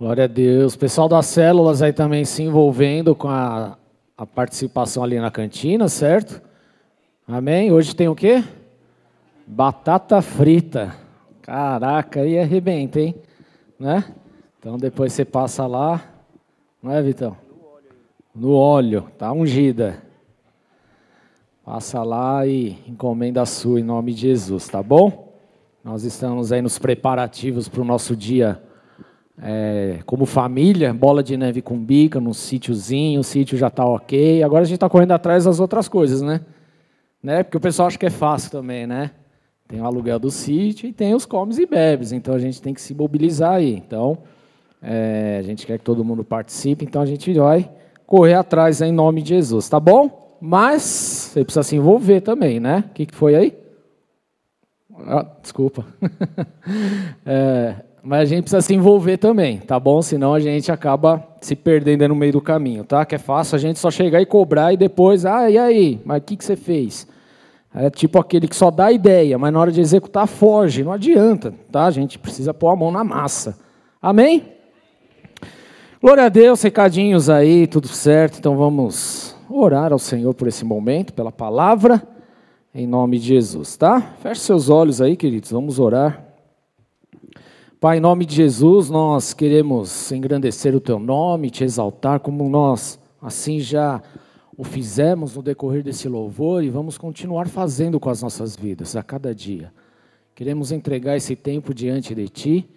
Glória a Deus. O pessoal das células aí também se envolvendo com a, a participação ali na cantina, certo? Amém? Hoje tem o quê? Batata frita. Caraca, aí arrebenta, hein? Né? Então depois você passa lá, não é, Vitão? No óleo, tá ungida. Passa lá e encomenda a sua em nome de Jesus, tá bom? Nós estamos aí nos preparativos para o nosso dia é, como família, bola de neve com bica, num sítiozinho, o sítio já está ok. Agora a gente está correndo atrás das outras coisas, né? né? Porque o pessoal acha que é fácil também, né? Tem o aluguel do sítio e tem os comes e bebes, então a gente tem que se mobilizar aí. Então, é, a gente quer que todo mundo participe, então a gente vai correr atrás em nome de Jesus, tá bom? Mas você precisa se envolver também, né? O que, que foi aí? Ah, desculpa. é, mas a gente precisa se envolver também, tá bom? Senão a gente acaba se perdendo no meio do caminho, tá? Que é fácil a gente só chegar e cobrar e depois, ah, e aí? Mas o que, que você fez? É tipo aquele que só dá ideia, mas na hora de executar foge. Não adianta, tá? A gente precisa pôr a mão na massa. Amém? Glória a Deus, recadinhos aí, tudo certo. Então vamos orar ao Senhor por esse momento, pela palavra, em nome de Jesus, tá? Feche seus olhos aí, queridos, vamos orar. Pai, em nome de Jesus, nós queremos engrandecer o teu nome, te exaltar como nós assim já o fizemos no decorrer desse louvor e vamos continuar fazendo com as nossas vidas a cada dia. Queremos entregar esse tempo diante de ti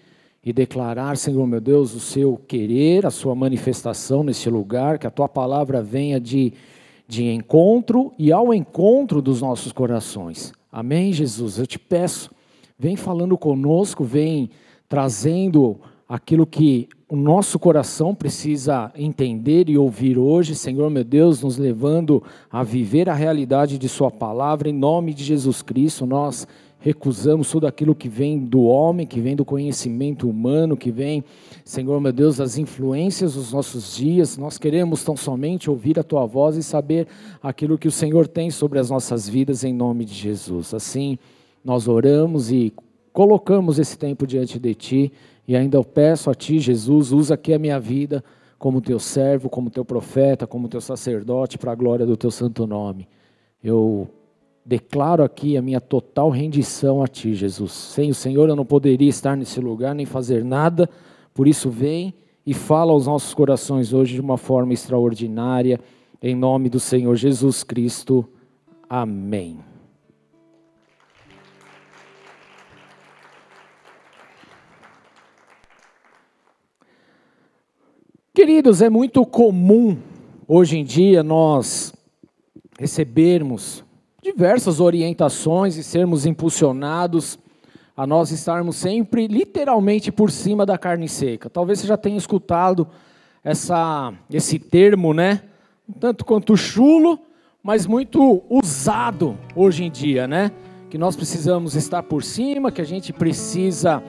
e declarar, Senhor meu Deus, o seu querer, a sua manifestação nesse lugar, que a tua palavra venha de, de encontro e ao encontro dos nossos corações. Amém, Jesus? Eu te peço, vem falando conosco, vem trazendo aquilo que o nosso coração precisa entender e ouvir hoje, Senhor meu Deus, nos levando a viver a realidade de Sua palavra, em nome de Jesus Cristo, nós recusamos tudo aquilo que vem do homem, que vem do conhecimento humano, que vem, Senhor meu Deus, das influências dos nossos dias. Nós queremos tão somente ouvir a tua voz e saber aquilo que o Senhor tem sobre as nossas vidas, em nome de Jesus. Assim, nós oramos e colocamos esse tempo diante de Ti e ainda eu peço a Ti, Jesus, usa aqui a minha vida como Teu servo, como Teu profeta, como Teu sacerdote, para a glória do Teu santo nome. Eu declaro aqui a minha total rendição a Ti, Jesus. Sem o Senhor eu não poderia estar nesse lugar nem fazer nada, por isso vem e fala aos nossos corações hoje de uma forma extraordinária, em nome do Senhor Jesus Cristo. Amém. Queridos, é muito comum hoje em dia nós recebermos diversas orientações e sermos impulsionados a nós estarmos sempre literalmente por cima da carne seca. Talvez você já tenha escutado essa, esse termo, né? Tanto quanto chulo, mas muito usado hoje em dia, né? Que nós precisamos estar por cima, que a gente precisa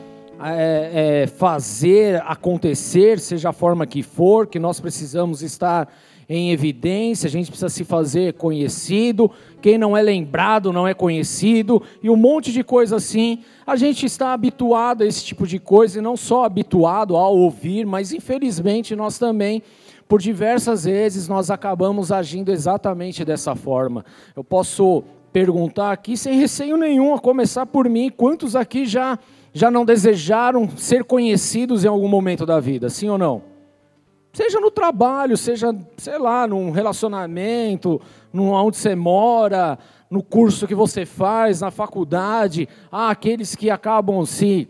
é, é, fazer acontecer, seja a forma que for, que nós precisamos estar em evidência, a gente precisa se fazer conhecido, quem não é lembrado não é conhecido, e um monte de coisa assim. A gente está habituado a esse tipo de coisa, e não só habituado a ouvir, mas infelizmente nós também, por diversas vezes, nós acabamos agindo exatamente dessa forma. Eu posso perguntar aqui sem receio nenhum, a começar por mim, quantos aqui já já não desejaram ser conhecidos em algum momento da vida, sim ou não? Seja no trabalho, seja, sei lá, num relacionamento, no onde você mora, no curso que você faz, na faculdade, há aqueles que acabam se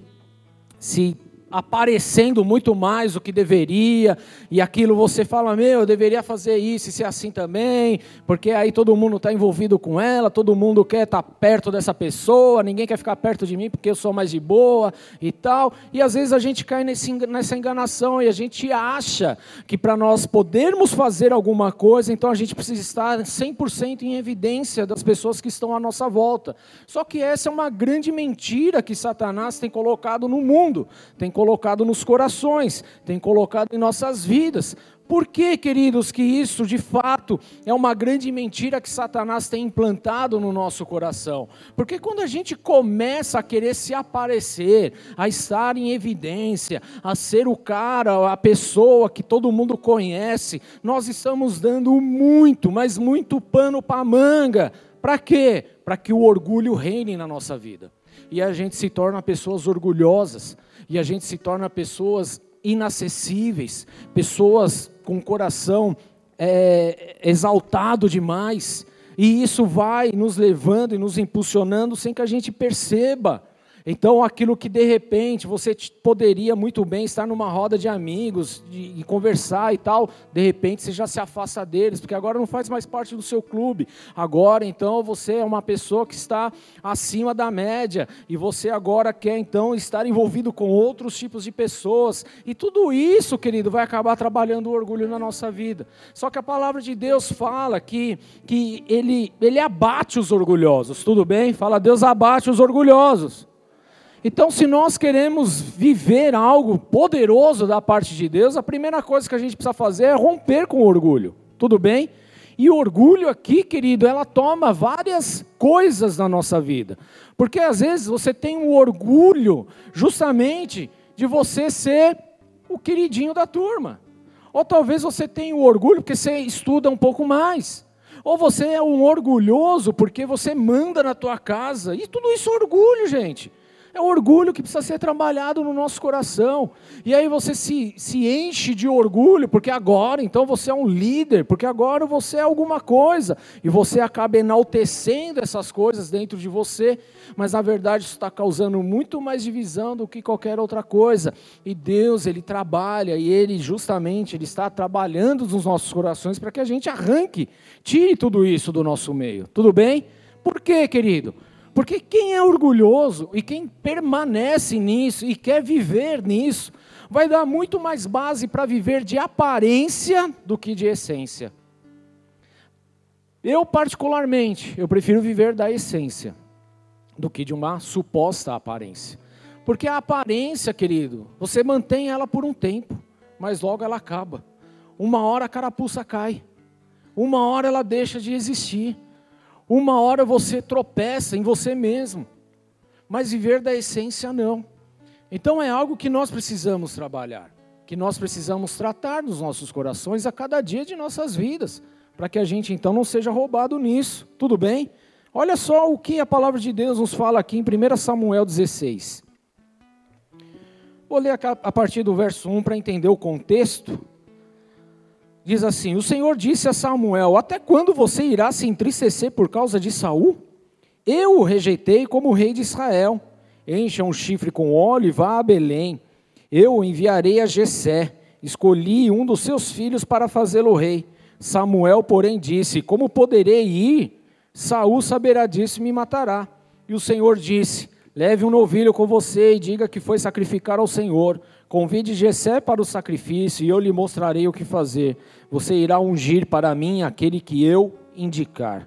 se aparecendo muito mais do que deveria, e aquilo você fala, meu, eu deveria fazer isso e ser assim também, porque aí todo mundo está envolvido com ela, todo mundo quer estar tá perto dessa pessoa, ninguém quer ficar perto de mim porque eu sou mais de boa e tal, e às vezes a gente cai nesse, nessa enganação e a gente acha que para nós podermos fazer alguma coisa, então a gente precisa estar 100% em evidência das pessoas que estão à nossa volta. Só que essa é uma grande mentira que Satanás tem colocado no mundo, tem colocado colocado nos corações, tem colocado em nossas vidas. Por que, queridos, que isso de fato é uma grande mentira que Satanás tem implantado no nosso coração? Porque quando a gente começa a querer se aparecer, a estar em evidência, a ser o cara, a pessoa que todo mundo conhece, nós estamos dando muito, mas muito pano para manga. Para quê? Para que o orgulho reine na nossa vida. E a gente se torna pessoas orgulhosas, e a gente se torna pessoas inacessíveis, pessoas com coração é, exaltado demais, e isso vai nos levando e nos impulsionando sem que a gente perceba. Então, aquilo que de repente você poderia muito bem estar numa roda de amigos e conversar e tal, de repente você já se afasta deles, porque agora não faz mais parte do seu clube. Agora, então, você é uma pessoa que está acima da média e você agora quer então estar envolvido com outros tipos de pessoas. E tudo isso, querido, vai acabar trabalhando o orgulho na nossa vida. Só que a palavra de Deus fala que, que ele, ele abate os orgulhosos, tudo bem? Fala, Deus abate os orgulhosos. Então, se nós queremos viver algo poderoso da parte de Deus, a primeira coisa que a gente precisa fazer é romper com o orgulho. Tudo bem? E o orgulho aqui, querido, ela toma várias coisas na nossa vida. Porque às vezes você tem o orgulho justamente de você ser o queridinho da turma. Ou talvez você tenha o orgulho porque você estuda um pouco mais. Ou você é um orgulhoso porque você manda na tua casa. E tudo isso é orgulho, gente. É o orgulho que precisa ser trabalhado no nosso coração. E aí você se, se enche de orgulho, porque agora então você é um líder, porque agora você é alguma coisa. E você acaba enaltecendo essas coisas dentro de você, mas na verdade isso está causando muito mais divisão do que qualquer outra coisa. E Deus, Ele trabalha, e Ele justamente Ele está trabalhando nos nossos corações para que a gente arranque, tire tudo isso do nosso meio. Tudo bem? Por quê, querido? Porque quem é orgulhoso e quem permanece nisso e quer viver nisso, vai dar muito mais base para viver de aparência do que de essência. Eu, particularmente, eu prefiro viver da essência do que de uma suposta aparência. Porque a aparência, querido, você mantém ela por um tempo, mas logo ela acaba. Uma hora a carapuça cai. Uma hora ela deixa de existir. Uma hora você tropeça em você mesmo, mas viver da essência não. Então é algo que nós precisamos trabalhar, que nós precisamos tratar nos nossos corações a cada dia de nossas vidas, para que a gente então não seja roubado nisso. Tudo bem? Olha só o que a palavra de Deus nos fala aqui em 1 Samuel 16. Vou ler a partir do verso 1 para entender o contexto diz assim: O Senhor disse a Samuel: Até quando você irá se entristecer por causa de Saul? Eu o rejeitei como rei de Israel. Encha um chifre com óleo e vá a Belém. Eu o enviarei a Jessé. Escolhi um dos seus filhos para fazê-lo rei. Samuel, porém, disse: Como poderei ir? Saul saberá disso e me matará. E o Senhor disse: Leve um novilho com você e diga que foi sacrificar ao Senhor. Convide Jessé para o sacrifício e eu lhe mostrarei o que fazer. Você irá ungir para mim aquele que eu indicar.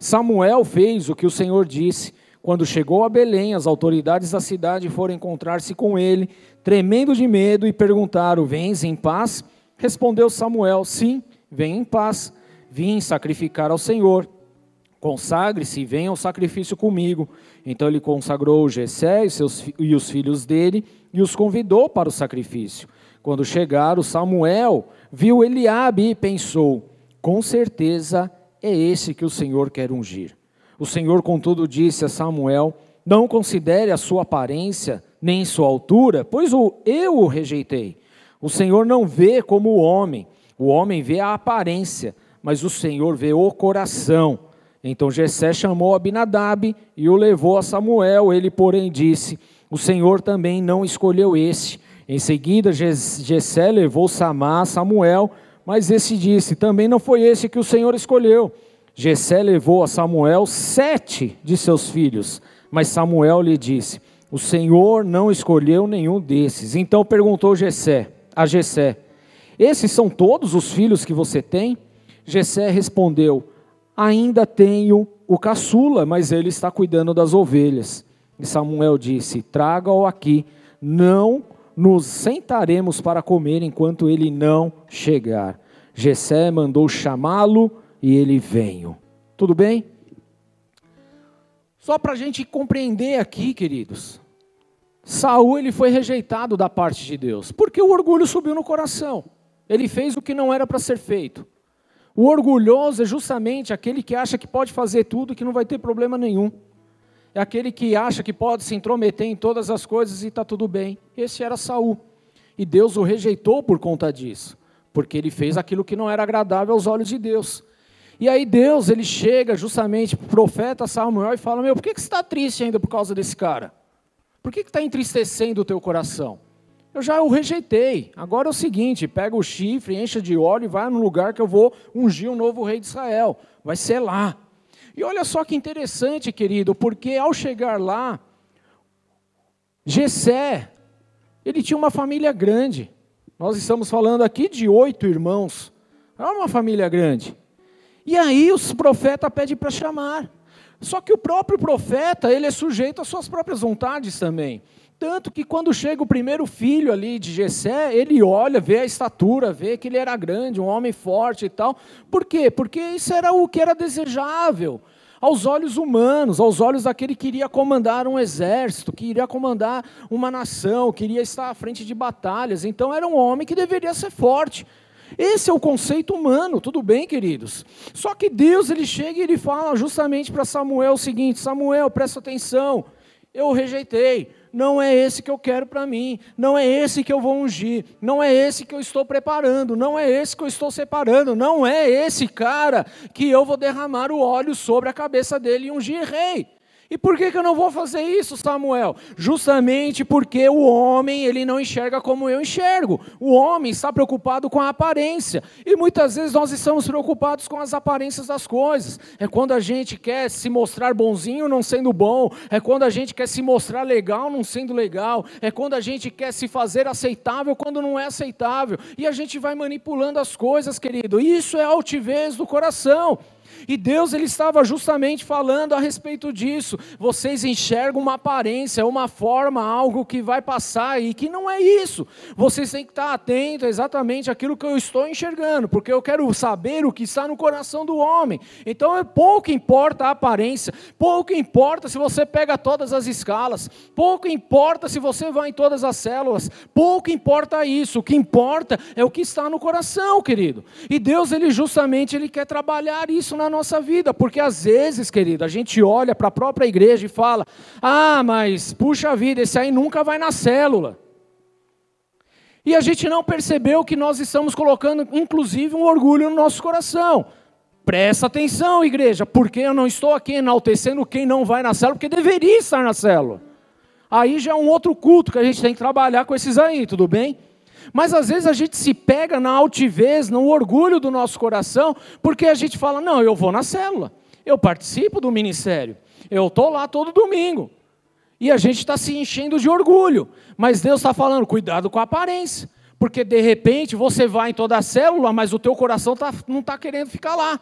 Samuel fez o que o Senhor disse. Quando chegou a Belém, as autoridades da cidade foram encontrar-se com ele, tremendo de medo, e perguntaram: Vens em paz? Respondeu Samuel: Sim, vem em paz. Vim sacrificar ao Senhor. Consagre-se e venha ao sacrifício comigo. Então ele consagrou Jessé e, seus, e os filhos dele e os convidou para o sacrifício. Quando chegaram, Samuel viu Eliabe e pensou: com certeza é esse que o Senhor quer ungir. O Senhor, contudo, disse a Samuel: Não considere a sua aparência nem sua altura, pois eu o rejeitei. O Senhor não vê como o homem, o homem vê a aparência, mas o Senhor vê o coração. Então Jessé chamou Abinadab e o levou a Samuel. Ele, porém, disse: O Senhor também não escolheu esse. Em seguida, Jessé levou Samá a Samuel, mas esse disse: Também não foi esse que o Senhor escolheu. Jessé levou a Samuel sete de seus filhos, mas Samuel lhe disse: O Senhor não escolheu nenhum desses. Então perguntou Jessé, a Jessé: Esses são todos os filhos que você tem? Jessé respondeu: Ainda tenho o caçula, mas ele está cuidando das ovelhas. E Samuel disse: Traga-o aqui, não nos sentaremos para comer enquanto ele não chegar. Jessé mandou chamá-lo e ele veio. Tudo bem? Só para a gente compreender aqui, queridos. Saul ele foi rejeitado da parte de Deus, porque o orgulho subiu no coração. Ele fez o que não era para ser feito. O orgulhoso é justamente aquele que acha que pode fazer tudo e que não vai ter problema nenhum. É aquele que acha que pode se intrometer em todas as coisas e está tudo bem. Esse era Saul. E Deus o rejeitou por conta disso, porque ele fez aquilo que não era agradável aos olhos de Deus. E aí Deus, ele chega justamente para o profeta Samuel e fala, meu, por que, que você está triste ainda por causa desse cara? Por que está entristecendo o teu coração? Eu já o rejeitei. Agora é o seguinte: pega o chifre, encha de óleo e vai no lugar que eu vou ungir um novo rei de Israel. Vai ser lá. E olha só que interessante, querido, porque ao chegar lá, Jessé, ele tinha uma família grande. Nós estamos falando aqui de oito irmãos. É uma família grande. E aí os profetas pedem para chamar. Só que o próprio profeta, ele é sujeito às suas próprias vontades também. Tanto que quando chega o primeiro filho ali de Jessé, ele olha, vê a estatura, vê que ele era grande, um homem forte e tal. Por quê? Porque isso era o que era desejável aos olhos humanos, aos olhos daquele que iria comandar um exército, que iria comandar uma nação, que iria estar à frente de batalhas. Então era um homem que deveria ser forte. Esse é o conceito humano, tudo bem, queridos? Só que Deus ele chega e ele fala justamente para Samuel o seguinte: Samuel, presta atenção, eu rejeitei não é esse que eu quero para mim, não é esse que eu vou ungir, não é esse que eu estou preparando, não é esse que eu estou separando, não é esse cara que eu vou derramar o óleo sobre a cabeça dele e ungir rei. E por que, que eu não vou fazer isso, Samuel? Justamente porque o homem ele não enxerga como eu enxergo. O homem está preocupado com a aparência. E muitas vezes nós estamos preocupados com as aparências das coisas. É quando a gente quer se mostrar bonzinho não sendo bom. É quando a gente quer se mostrar legal não sendo legal. É quando a gente quer se fazer aceitável quando não é aceitável. E a gente vai manipulando as coisas, querido. Isso é altivez do coração. E Deus ele estava justamente falando a respeito disso. Vocês enxergam uma aparência, uma forma, algo que vai passar e que não é isso. Vocês têm que estar atentos exatamente àquilo que eu estou enxergando, porque eu quero saber o que está no coração do homem. Então é pouco importa a aparência, pouco importa se você pega todas as escalas, pouco importa se você vai em todas as células, pouco importa isso. O que importa é o que está no coração, querido. E Deus ele justamente ele quer trabalhar isso na nossa vida, porque às vezes, querido, a gente olha para a própria igreja e fala: ah, mas puxa vida, esse aí nunca vai na célula. E a gente não percebeu que nós estamos colocando, inclusive, um orgulho no nosso coração. Presta atenção, igreja, porque eu não estou aqui enaltecendo quem não vai na célula, porque deveria estar na célula. Aí já é um outro culto que a gente tem que trabalhar com esses aí, tudo bem? Mas às vezes a gente se pega na altivez, no orgulho do nosso coração, porque a gente fala: não, eu vou na célula, eu participo do ministério, eu estou lá todo domingo. E a gente está se enchendo de orgulho. Mas Deus está falando: cuidado com a aparência. Porque de repente você vai em toda a célula, mas o teu coração tá, não está querendo ficar lá.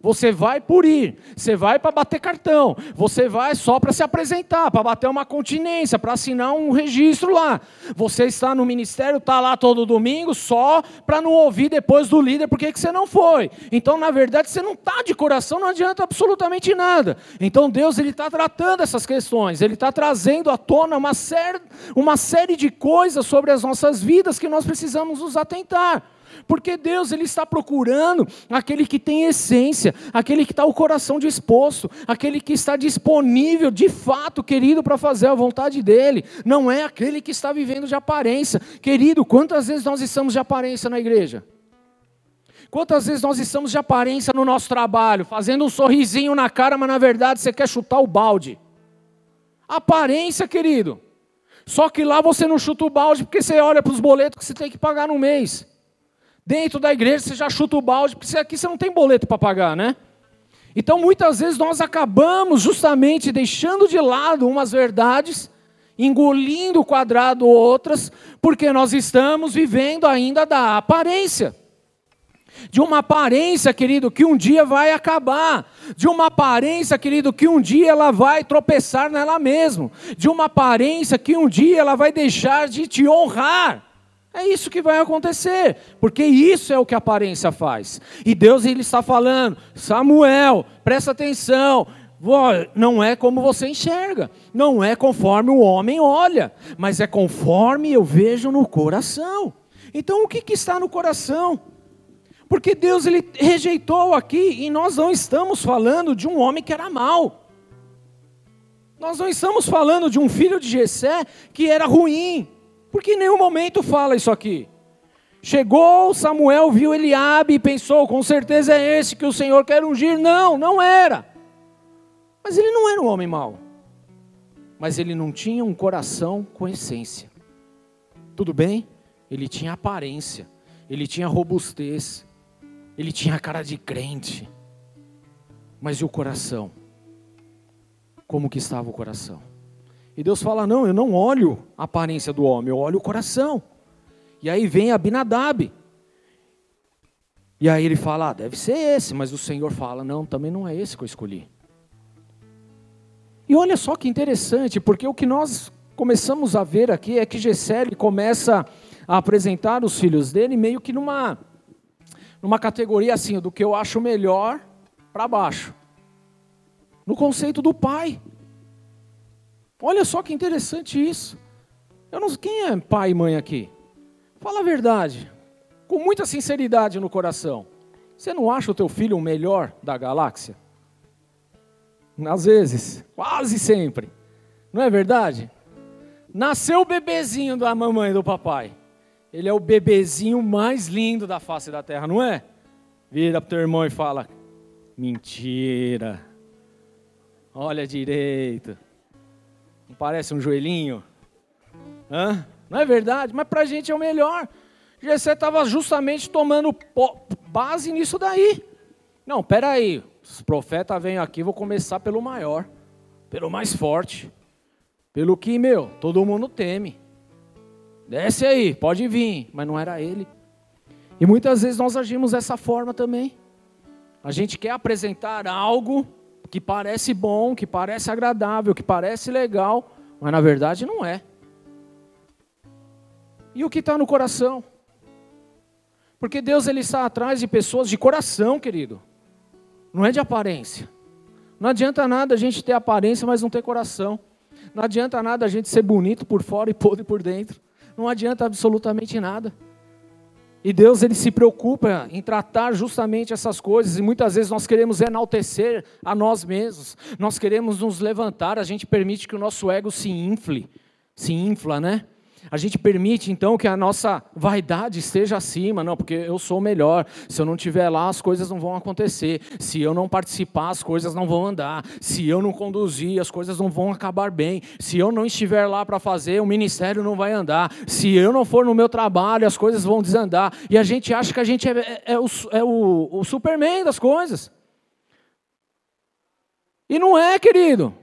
Você vai por ir, você vai para bater cartão, você vai só para se apresentar, para bater uma continência, para assinar um registro lá. Você está no ministério, está lá todo domingo, só para não ouvir depois do líder por que você não foi. Então, na verdade, você não está de coração, não adianta absolutamente nada. Então, Deus ele está tratando essas questões, Ele está trazendo à tona uma, uma série de coisas sobre as nossas vidas que nós precisamos nos atentar. Porque Deus ele está procurando aquele que tem essência, aquele que está o coração disposto, aquele que está disponível de fato, querido, para fazer a vontade dele. Não é aquele que está vivendo de aparência. Querido, quantas vezes nós estamos de aparência na igreja? Quantas vezes nós estamos de aparência no nosso trabalho, fazendo um sorrisinho na cara, mas na verdade você quer chutar o balde? Aparência, querido. Só que lá você não chuta o balde porque você olha para os boletos que você tem que pagar no mês. Dentro da igreja você já chuta o balde, porque aqui você não tem boleto para pagar, né? Então muitas vezes nós acabamos justamente deixando de lado umas verdades, engolindo o quadrado outras, porque nós estamos vivendo ainda da aparência. de uma aparência, querido, que um dia vai acabar, de uma aparência, querido, que um dia ela vai tropeçar nela mesma, de uma aparência que um dia ela vai deixar de te honrar. É isso que vai acontecer, porque isso é o que a aparência faz. E Deus ele está falando, Samuel, presta atenção, não é como você enxerga, não é conforme o homem olha, mas é conforme eu vejo no coração. Então o que, que está no coração? Porque Deus ele rejeitou aqui e nós não estamos falando de um homem que era mau. Nós não estamos falando de um filho de Jessé que era ruim, porque em nenhum momento fala isso aqui. Chegou Samuel, viu Eliabe e pensou, com certeza é esse que o Senhor quer ungir. Não, não era. Mas ele não era um homem mau. Mas ele não tinha um coração com essência. Tudo bem? Ele tinha aparência, ele tinha robustez, ele tinha cara de crente. Mas e o coração? Como que estava o coração? E Deus fala: Não, eu não olho a aparência do homem, eu olho o coração. E aí vem Abinadab. E aí ele fala: ah, Deve ser esse, mas o Senhor fala: Não, também não é esse que eu escolhi. E olha só que interessante, porque o que nós começamos a ver aqui é que Gessé começa a apresentar os filhos dele meio que numa numa categoria assim, do que eu acho melhor para baixo. No conceito do pai. Olha só que interessante isso. Eu não quem é pai e mãe aqui? Fala a verdade, com muita sinceridade no coração. Você não acha o teu filho o melhor da galáxia? Às vezes, quase sempre. Não é verdade? Nasceu o bebezinho da mamãe e do papai. Ele é o bebezinho mais lindo da face da terra, não é? Vira pro teu irmão e fala: Mentira. Olha direito. Não parece um joelhinho? Hã? Não é verdade? Mas para a gente é o melhor. Jessé estava justamente tomando base nisso daí. Não, peraí. Os profetas vêm aqui, vou começar pelo maior, pelo mais forte, pelo que, meu, todo mundo teme. Desce aí, pode vir, mas não era ele. E muitas vezes nós agimos dessa forma também. A gente quer apresentar algo que parece bom, que parece agradável, que parece legal, mas na verdade não é. E o que está no coração? Porque Deus ele está atrás de pessoas de coração, querido. Não é de aparência. Não adianta nada a gente ter aparência, mas não ter coração. Não adianta nada a gente ser bonito por fora e podre por dentro não adianta absolutamente nada. E Deus ele se preocupa em tratar justamente essas coisas, e muitas vezes nós queremos enaltecer a nós mesmos, nós queremos nos levantar, a gente permite que o nosso ego se infle, se infla, né? A gente permite então que a nossa vaidade esteja acima, não, porque eu sou melhor. Se eu não estiver lá, as coisas não vão acontecer. Se eu não participar, as coisas não vão andar. Se eu não conduzir, as coisas não vão acabar bem. Se eu não estiver lá para fazer, o ministério não vai andar. Se eu não for no meu trabalho, as coisas vão desandar. E a gente acha que a gente é, é, é, o, é o, o Superman das coisas. E não é, querido.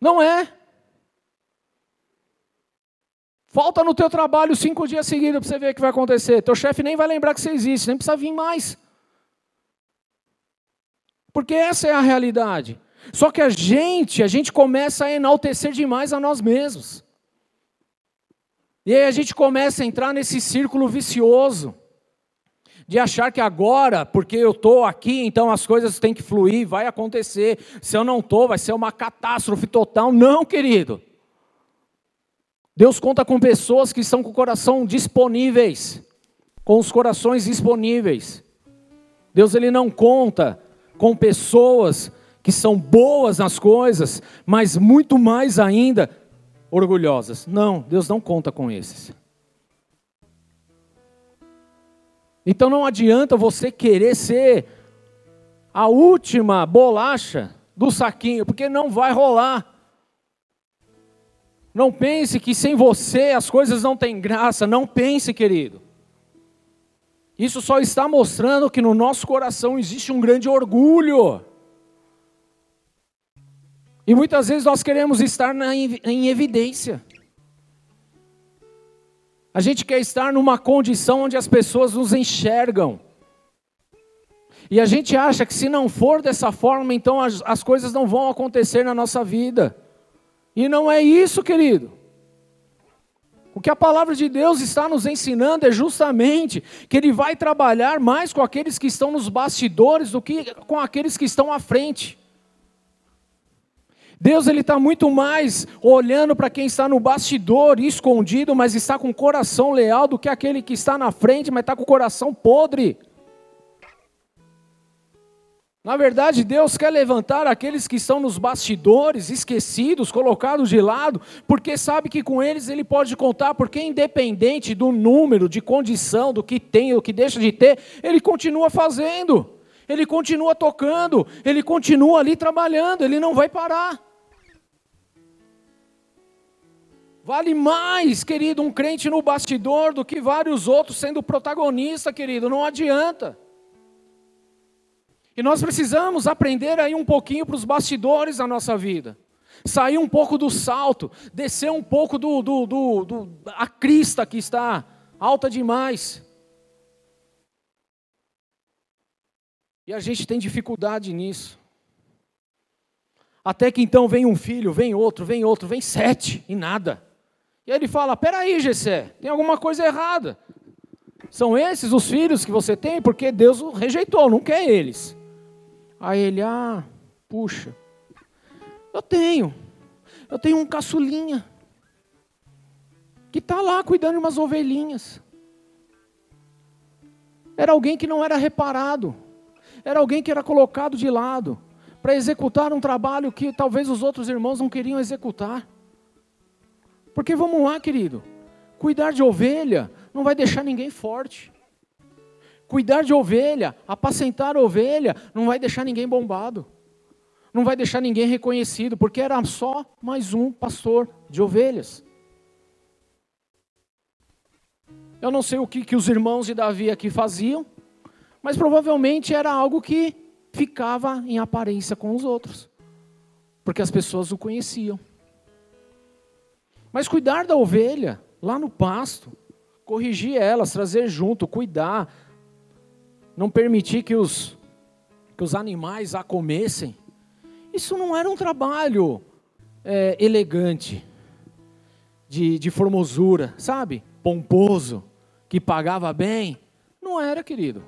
Não é. Falta no teu trabalho cinco dias seguidos para você ver o que vai acontecer. Teu chefe nem vai lembrar que você existe, nem precisa vir mais. Porque essa é a realidade. Só que a gente, a gente começa a enaltecer demais a nós mesmos. E aí a gente começa a entrar nesse círculo vicioso de achar que agora, porque eu estou aqui, então as coisas têm que fluir, vai acontecer. Se eu não estou, vai ser uma catástrofe total. Não, querido. Deus conta com pessoas que estão com o coração disponíveis, com os corações disponíveis. Deus ele não conta com pessoas que são boas nas coisas, mas muito mais ainda orgulhosas. Não, Deus não conta com esses. Então não adianta você querer ser a última bolacha do saquinho, porque não vai rolar. Não pense que sem você as coisas não têm graça. Não pense, querido. Isso só está mostrando que no nosso coração existe um grande orgulho. E muitas vezes nós queremos estar na, em evidência. A gente quer estar numa condição onde as pessoas nos enxergam. E a gente acha que se não for dessa forma, então as, as coisas não vão acontecer na nossa vida. E não é isso, querido. O que a palavra de Deus está nos ensinando é justamente que Ele vai trabalhar mais com aqueles que estão nos bastidores do que com aqueles que estão à frente. Deus ele está muito mais olhando para quem está no bastidor, escondido, mas está com o coração leal do que aquele que está na frente, mas está com o coração podre. Na verdade, Deus quer levantar aqueles que estão nos bastidores, esquecidos, colocados de lado, porque sabe que com eles ele pode contar, porque independente do número, de condição, do que tem, do que deixa de ter, ele continua fazendo, ele continua tocando, ele continua ali trabalhando, ele não vai parar. Vale mais, querido, um crente no bastidor do que vários outros sendo protagonista, querido, não adianta. E nós precisamos aprender aí um pouquinho para os bastidores da nossa vida. Sair um pouco do salto, descer um pouco do, do, do, do a crista que está alta demais. E a gente tem dificuldade nisso. Até que então vem um filho, vem outro, vem outro, vem sete e nada. E ele fala: peraí, Gessé, tem alguma coisa errada. São esses os filhos que você tem? Porque Deus rejeitou, não quer eles. Aí ele, ah, puxa, eu tenho, eu tenho um caçulinha, que está lá cuidando de umas ovelhinhas. Era alguém que não era reparado, era alguém que era colocado de lado, para executar um trabalho que talvez os outros irmãos não queriam executar. Porque vamos lá, querido, cuidar de ovelha não vai deixar ninguém forte. Cuidar de ovelha, apacentar ovelha, não vai deixar ninguém bombado. Não vai deixar ninguém reconhecido, porque era só mais um pastor de ovelhas. Eu não sei o que, que os irmãos de Davi aqui faziam, mas provavelmente era algo que ficava em aparência com os outros, porque as pessoas o conheciam. Mas cuidar da ovelha, lá no pasto, corrigir elas, trazer junto, cuidar, não permitir que os, que os animais a comessem, isso não era um trabalho é, elegante, de, de formosura, sabe? Pomposo, que pagava bem. Não era, querido.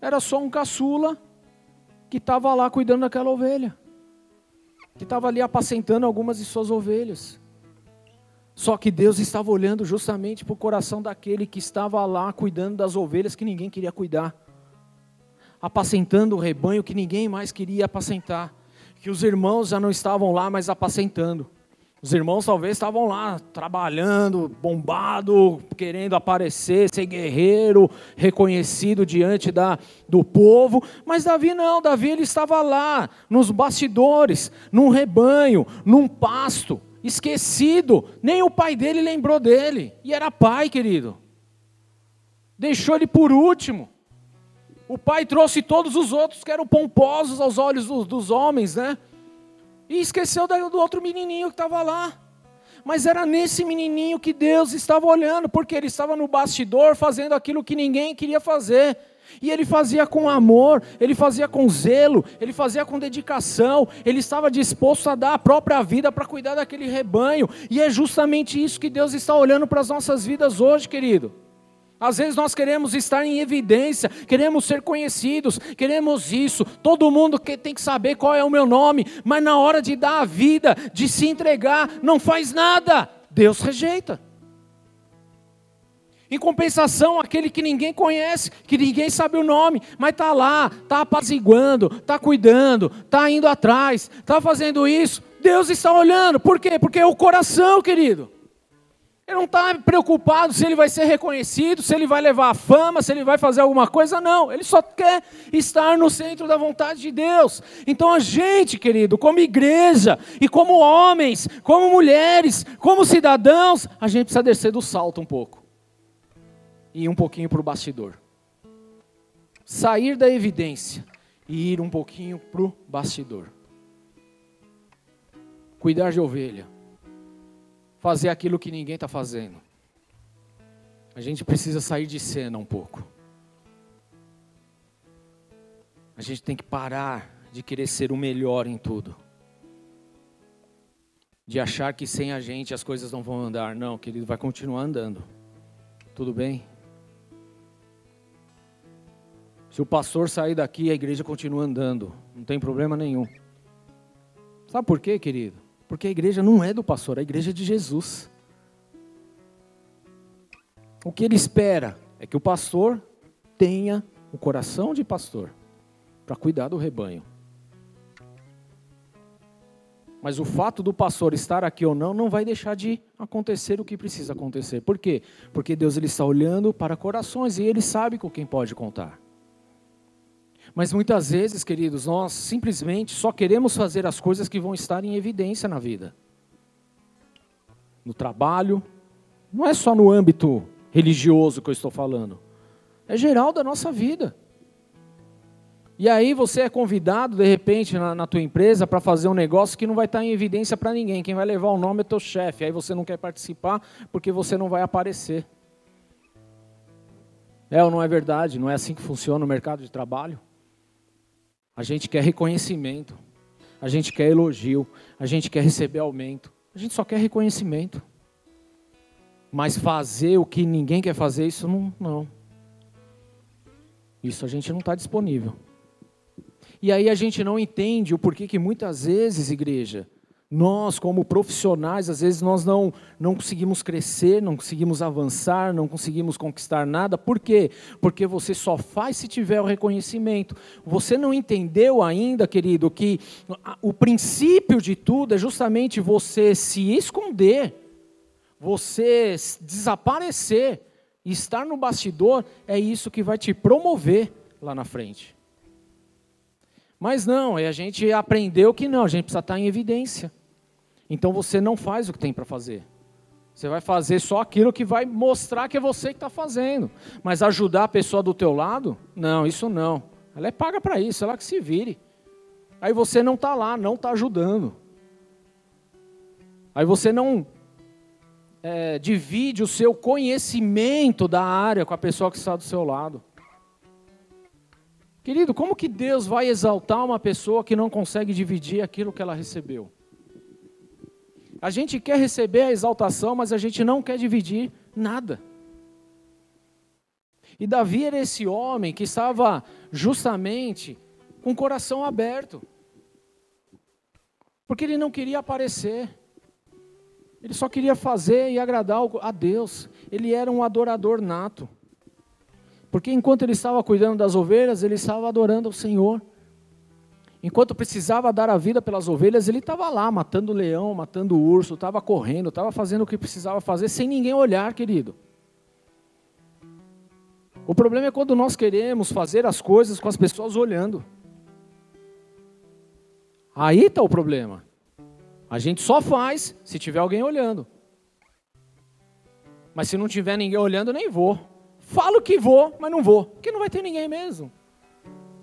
Era só um caçula que estava lá cuidando daquela ovelha, que estava ali apacentando algumas de suas ovelhas. Só que Deus estava olhando justamente para o coração daquele que estava lá cuidando das ovelhas que ninguém queria cuidar, apacentando o rebanho que ninguém mais queria apacentar, que os irmãos já não estavam lá mais apacentando. Os irmãos talvez estavam lá trabalhando, bombado, querendo aparecer, ser guerreiro, reconhecido diante da, do povo, mas Davi não, Davi ele estava lá, nos bastidores, num rebanho, num pasto, esquecido, nem o pai dele lembrou dele, e era pai, querido. Deixou ele por último. O pai trouxe todos os outros que eram pomposos aos olhos dos, dos homens, né? E esqueceu do outro menininho que estava lá. Mas era nesse menininho que Deus estava olhando, porque ele estava no bastidor fazendo aquilo que ninguém queria fazer. E ele fazia com amor, ele fazia com zelo, ele fazia com dedicação, ele estava disposto a dar a própria vida para cuidar daquele rebanho. E é justamente isso que Deus está olhando para as nossas vidas hoje, querido. Às vezes nós queremos estar em evidência, queremos ser conhecidos, queremos isso. Todo mundo tem que saber qual é o meu nome, mas na hora de dar a vida, de se entregar, não faz nada. Deus rejeita. Em compensação, aquele que ninguém conhece, que ninguém sabe o nome, mas está lá, está apaziguando, está cuidando, está indo atrás, está fazendo isso. Deus está olhando. Por quê? Porque é o coração, querido. Ele não está preocupado se ele vai ser reconhecido, se ele vai levar a fama, se ele vai fazer alguma coisa, não. Ele só quer estar no centro da vontade de Deus. Então a gente, querido, como igreja, e como homens, como mulheres, como cidadãos, a gente precisa descer do salto um pouco e um pouquinho para o bastidor. Sair da evidência e ir um pouquinho para o bastidor. Cuidar de ovelha. Fazer aquilo que ninguém está fazendo. A gente precisa sair de cena um pouco. A gente tem que parar de querer ser o melhor em tudo. De achar que sem a gente as coisas não vão andar. Não, querido, vai continuar andando. Tudo bem? Se o pastor sair daqui, a igreja continua andando. Não tem problema nenhum. Sabe por quê, querido? Porque a igreja não é do pastor, a igreja é de Jesus. O que ele espera é que o pastor tenha o coração de pastor para cuidar do rebanho. Mas o fato do pastor estar aqui ou não não vai deixar de acontecer o que precisa acontecer. Por quê? Porque Deus ele está olhando para corações e ele sabe com quem pode contar. Mas muitas vezes, queridos, nós simplesmente só queremos fazer as coisas que vão estar em evidência na vida. No trabalho, não é só no âmbito religioso que eu estou falando. É geral da nossa vida. E aí você é convidado, de repente, na, na tua empresa para fazer um negócio que não vai estar em evidência para ninguém. Quem vai levar o nome é teu chefe. Aí você não quer participar porque você não vai aparecer. É ou não é verdade? Não é assim que funciona o mercado de trabalho? A gente quer reconhecimento. A gente quer elogio. A gente quer receber aumento. A gente só quer reconhecimento. Mas fazer o que ninguém quer fazer, isso não. não. Isso a gente não está disponível. E aí a gente não entende o porquê que muitas vezes, igreja, nós como profissionais, às vezes nós não, não conseguimos crescer, não conseguimos avançar, não conseguimos conquistar nada. Por quê? Porque você só faz se tiver o reconhecimento. Você não entendeu ainda, querido, que o princípio de tudo é justamente você se esconder você desaparecer estar no bastidor, é isso que vai te promover lá na frente. Mas não, a gente aprendeu que não, a gente precisa estar em evidência. Então você não faz o que tem para fazer. Você vai fazer só aquilo que vai mostrar que é você que está fazendo. Mas ajudar a pessoa do teu lado, não, isso não. Ela é paga para isso, ela que se vire. Aí você não está lá, não está ajudando. Aí você não é, divide o seu conhecimento da área com a pessoa que está do seu lado. Querido, como que Deus vai exaltar uma pessoa que não consegue dividir aquilo que ela recebeu? A gente quer receber a exaltação, mas a gente não quer dividir nada. E Davi era esse homem que estava justamente com o coração aberto, porque ele não queria aparecer. Ele só queria fazer e agradar a Deus. Ele era um adorador nato. Porque enquanto ele estava cuidando das ovelhas, ele estava adorando o Senhor. Enquanto precisava dar a vida pelas ovelhas, ele estava lá, matando o leão, matando o urso, estava correndo, estava fazendo o que precisava fazer, sem ninguém olhar, querido. O problema é quando nós queremos fazer as coisas com as pessoas olhando. Aí está o problema. A gente só faz se tiver alguém olhando. Mas se não tiver ninguém olhando, nem vou. Falo que vou, mas não vou, porque não vai ter ninguém mesmo.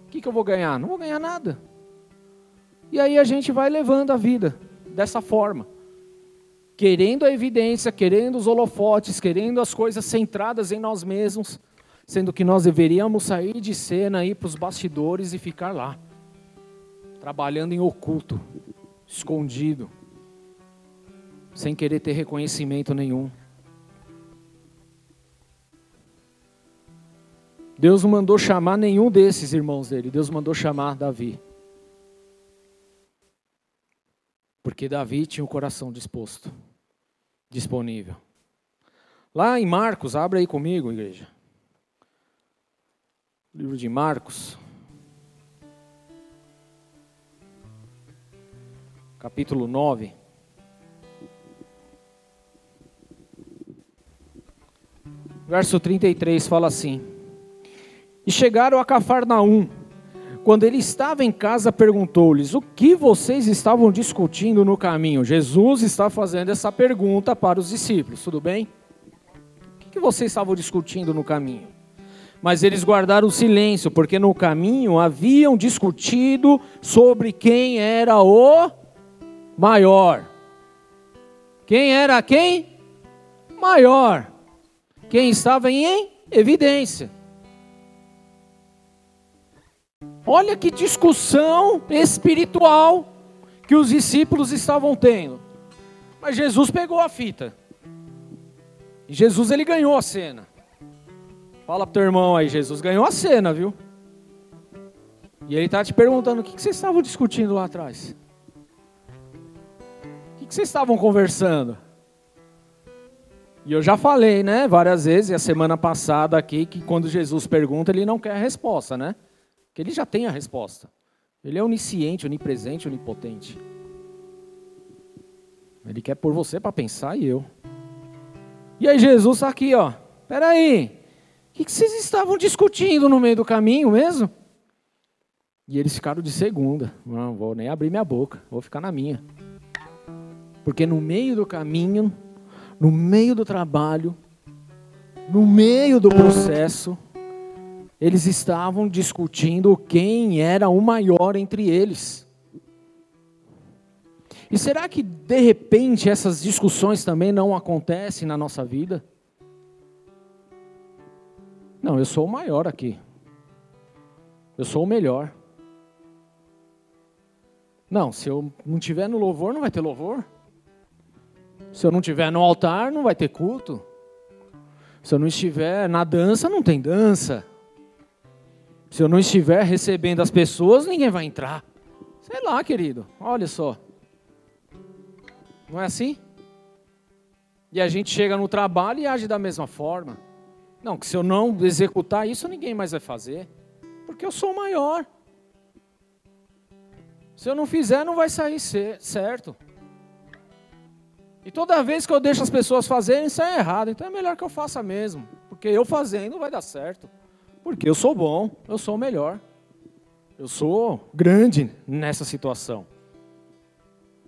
O que, que eu vou ganhar? Não vou ganhar nada. E aí a gente vai levando a vida dessa forma. Querendo a evidência, querendo os holofotes, querendo as coisas centradas em nós mesmos, sendo que nós deveríamos sair de cena, ir para os bastidores e ficar lá, trabalhando em oculto, escondido, sem querer ter reconhecimento nenhum. Deus não mandou chamar nenhum desses irmãos dele, Deus mandou chamar Davi. Porque Davi tinha o coração disposto, disponível. Lá em Marcos, abre aí comigo, igreja. Livro de Marcos. capítulo 9. Verso 33 fala assim: E chegaram a Cafarnaum. Quando ele estava em casa, perguntou-lhes: O que vocês estavam discutindo no caminho? Jesus está fazendo essa pergunta para os discípulos, tudo bem? O que vocês estavam discutindo no caminho? Mas eles guardaram silêncio, porque no caminho haviam discutido sobre quem era o maior. Quem era quem? Maior. quem estava em evidência. Olha que discussão espiritual que os discípulos estavam tendo. Mas Jesus pegou a fita. E Jesus ele ganhou a cena. Fala pro teu irmão aí, Jesus ganhou a cena, viu? E ele está te perguntando o que, que vocês estavam discutindo lá atrás. O que, que vocês estavam conversando? E eu já falei, né, várias vezes, e a semana passada aqui, que quando Jesus pergunta, ele não quer a resposta, né? Que ele já tem a resposta. Ele é onisciente, onipresente, onipotente. Ele quer pôr você para pensar e eu. E aí Jesus está aqui, ó. Peraí, o que, que vocês estavam discutindo no meio do caminho mesmo? E eles ficaram de segunda. Não vou nem abrir minha boca, vou ficar na minha. Porque no meio do caminho, no meio do trabalho, no meio do processo, eles estavam discutindo quem era o maior entre eles. E será que de repente essas discussões também não acontecem na nossa vida? Não, eu sou o maior aqui. Eu sou o melhor. Não, se eu não tiver no louvor, não vai ter louvor. Se eu não tiver no altar, não vai ter culto. Se eu não estiver na dança, não tem dança. Se eu não estiver recebendo as pessoas, ninguém vai entrar. Sei lá, querido. Olha só. Não é assim? E a gente chega no trabalho e age da mesma forma. Não, que se eu não executar isso, ninguém mais vai fazer. Porque eu sou maior. Se eu não fizer, não vai sair certo. E toda vez que eu deixo as pessoas fazerem, isso é errado. Então é melhor que eu faça mesmo. Porque eu fazendo vai dar certo. Porque eu sou bom, eu sou o melhor. Eu sou grande nessa situação.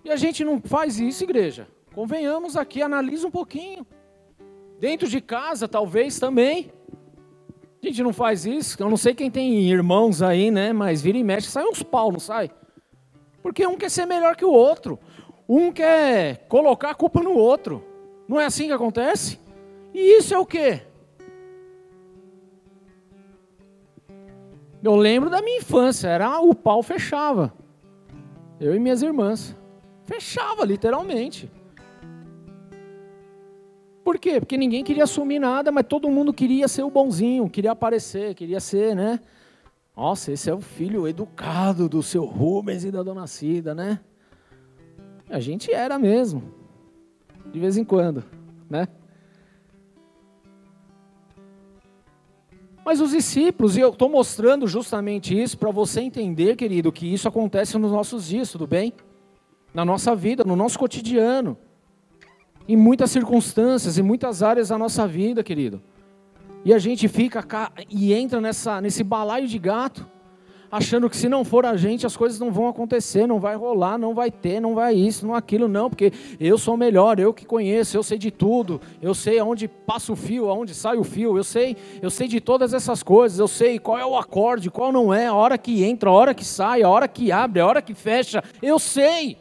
E a gente não faz isso, igreja. Convenhamos aqui, analisa um pouquinho. Dentro de casa, talvez também. A gente não faz isso. Eu não sei quem tem irmãos aí, né? Mas vira e mexe, sai uns pau, não sai? Porque um quer ser melhor que o outro. Um quer colocar a culpa no outro. Não é assim que acontece? E isso é o quê? Eu lembro da minha infância, era o pau fechava. Eu e minhas irmãs. Fechava, literalmente. Por quê? Porque ninguém queria assumir nada, mas todo mundo queria ser o bonzinho, queria aparecer, queria ser, né? Nossa, esse é o filho educado do seu Rubens e da dona Cida, né? A gente era mesmo. De vez em quando, né? Mas os discípulos, e eu estou mostrando justamente isso para você entender, querido, que isso acontece nos nossos dias, tudo bem? Na nossa vida, no nosso cotidiano. Em muitas circunstâncias, em muitas áreas da nossa vida, querido. E a gente fica e entra nessa, nesse balaio de gato achando que se não for a gente as coisas não vão acontecer, não vai rolar, não vai ter, não vai isso, não aquilo, não, porque eu sou melhor, eu que conheço, eu sei de tudo, eu sei aonde passa o fio, aonde sai o fio, eu sei, eu sei de todas essas coisas, eu sei qual é o acorde, qual não é, a hora que entra, a hora que sai, a hora que abre, a hora que fecha, eu sei.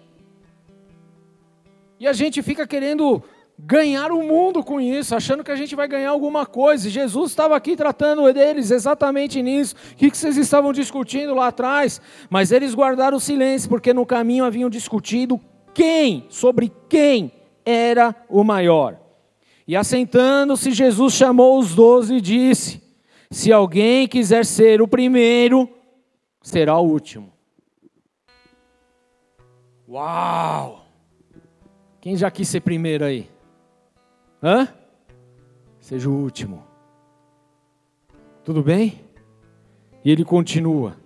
E a gente fica querendo ganhar o mundo com isso, achando que a gente vai ganhar alguma coisa. Jesus estava aqui tratando deles exatamente nisso. O que vocês estavam discutindo lá atrás? Mas eles guardaram o silêncio, porque no caminho haviam discutido quem, sobre quem era o maior. E assentando-se, Jesus chamou os doze e disse: Se alguém quiser ser o primeiro, será o último. Uau! Quem já quis ser primeiro aí? Hã? Seja o último. Tudo bem? E ele continua: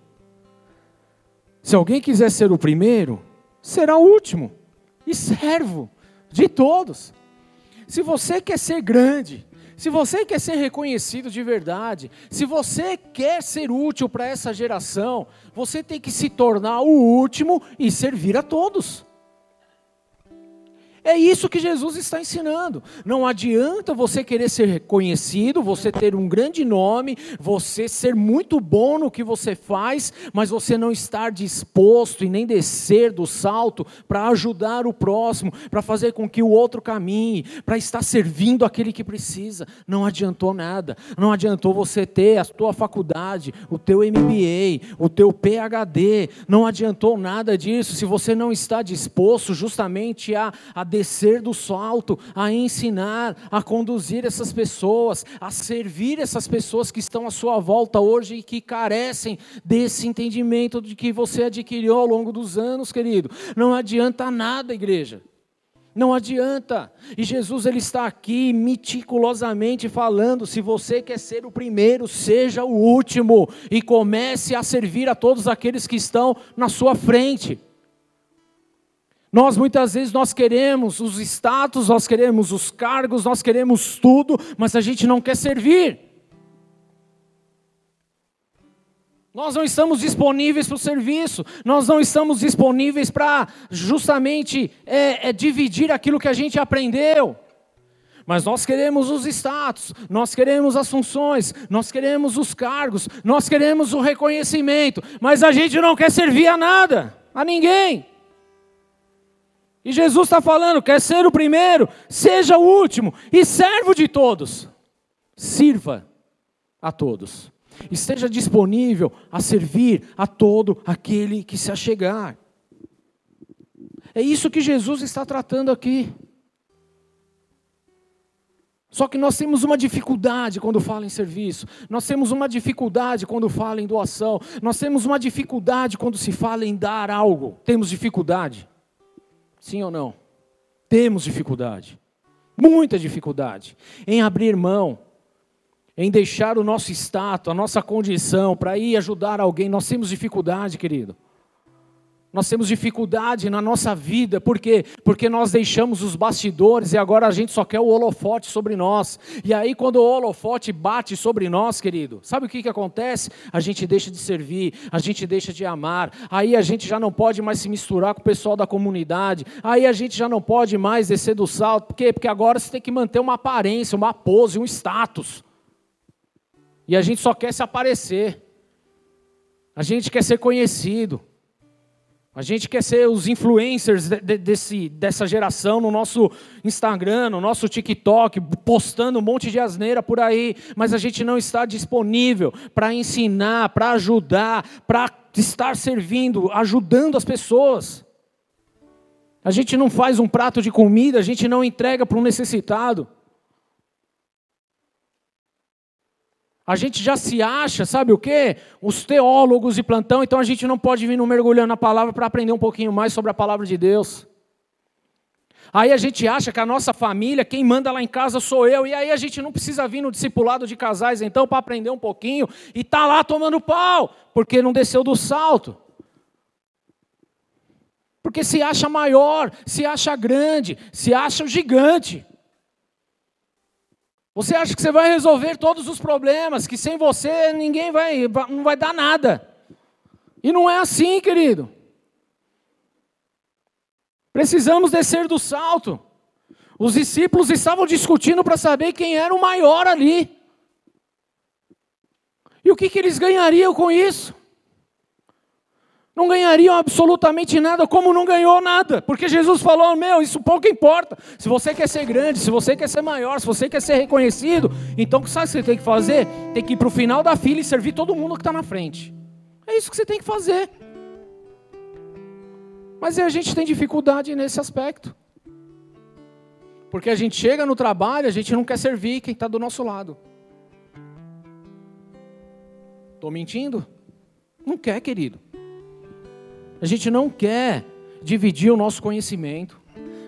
Se alguém quiser ser o primeiro, será o último e servo de todos. Se você quer ser grande, se você quer ser reconhecido de verdade, se você quer ser útil para essa geração, você tem que se tornar o último e servir a todos. É isso que Jesus está ensinando. Não adianta você querer ser reconhecido, você ter um grande nome, você ser muito bom no que você faz, mas você não estar disposto e nem descer do salto para ajudar o próximo, para fazer com que o outro caminhe, para estar servindo aquele que precisa. Não adiantou nada. Não adiantou você ter a tua faculdade, o teu MBA, o teu PhD. Não adiantou nada disso se você não está disposto justamente a, a descer do salto, a ensinar, a conduzir essas pessoas, a servir essas pessoas que estão à sua volta hoje e que carecem desse entendimento de que você adquiriu ao longo dos anos, querido. Não adianta nada, igreja. Não adianta. E Jesus ele está aqui meticulosamente falando: se você quer ser o primeiro, seja o último e comece a servir a todos aqueles que estão na sua frente. Nós muitas vezes nós queremos os status, nós queremos os cargos, nós queremos tudo, mas a gente não quer servir. Nós não estamos disponíveis para o serviço, nós não estamos disponíveis para justamente é, é, dividir aquilo que a gente aprendeu. Mas nós queremos os status, nós queremos as funções, nós queremos os cargos, nós queremos o reconhecimento, mas a gente não quer servir a nada, a ninguém. E Jesus está falando: quer ser o primeiro, seja o último e servo de todos. Sirva a todos. Esteja disponível a servir a todo aquele que se achegar. É isso que Jesus está tratando aqui. Só que nós temos uma dificuldade quando fala em serviço, nós temos uma dificuldade quando fala em doação, nós temos uma dificuldade quando se fala em dar algo. Temos dificuldade. Sim ou não? Temos dificuldade, muita dificuldade, em abrir mão, em deixar o nosso status, a nossa condição para ir ajudar alguém. Nós temos dificuldade, querido. Nós temos dificuldade na nossa vida, por quê? Porque nós deixamos os bastidores e agora a gente só quer o holofote sobre nós. E aí, quando o holofote bate sobre nós, querido, sabe o que, que acontece? A gente deixa de servir, a gente deixa de amar, aí a gente já não pode mais se misturar com o pessoal da comunidade, aí a gente já não pode mais descer do salto, por quê? Porque agora você tem que manter uma aparência, uma pose, um status. E a gente só quer se aparecer, a gente quer ser conhecido. A gente quer ser os influencers de, de, desse, dessa geração no nosso Instagram, no nosso TikTok, postando um monte de asneira por aí, mas a gente não está disponível para ensinar, para ajudar, para estar servindo, ajudando as pessoas. A gente não faz um prato de comida, a gente não entrega para um necessitado. A gente já se acha, sabe o quê? Os teólogos de plantão, então a gente não pode vir no mergulhando na palavra para aprender um pouquinho mais sobre a palavra de Deus. Aí a gente acha que a nossa família, quem manda lá em casa sou eu, e aí a gente não precisa vir no discipulado de casais então para aprender um pouquinho e tá lá tomando pau, porque não desceu do salto. Porque se acha maior, se acha grande, se acha o gigante. Você acha que você vai resolver todos os problemas, que sem você ninguém vai, não vai dar nada. E não é assim, querido. Precisamos descer do salto. Os discípulos estavam discutindo para saber quem era o maior ali. E o que, que eles ganhariam com isso? Não ganhariam absolutamente nada, como não ganhou nada, porque Jesus falou: Meu, isso pouco importa. Se você quer ser grande, se você quer ser maior, se você quer ser reconhecido, então sabe o que você tem que fazer? Tem que ir para o final da fila e servir todo mundo que está na frente. É isso que você tem que fazer. Mas a gente tem dificuldade nesse aspecto. Porque a gente chega no trabalho, a gente não quer servir quem está do nosso lado. Estou mentindo? Não quer, querido. A gente não quer dividir o nosso conhecimento.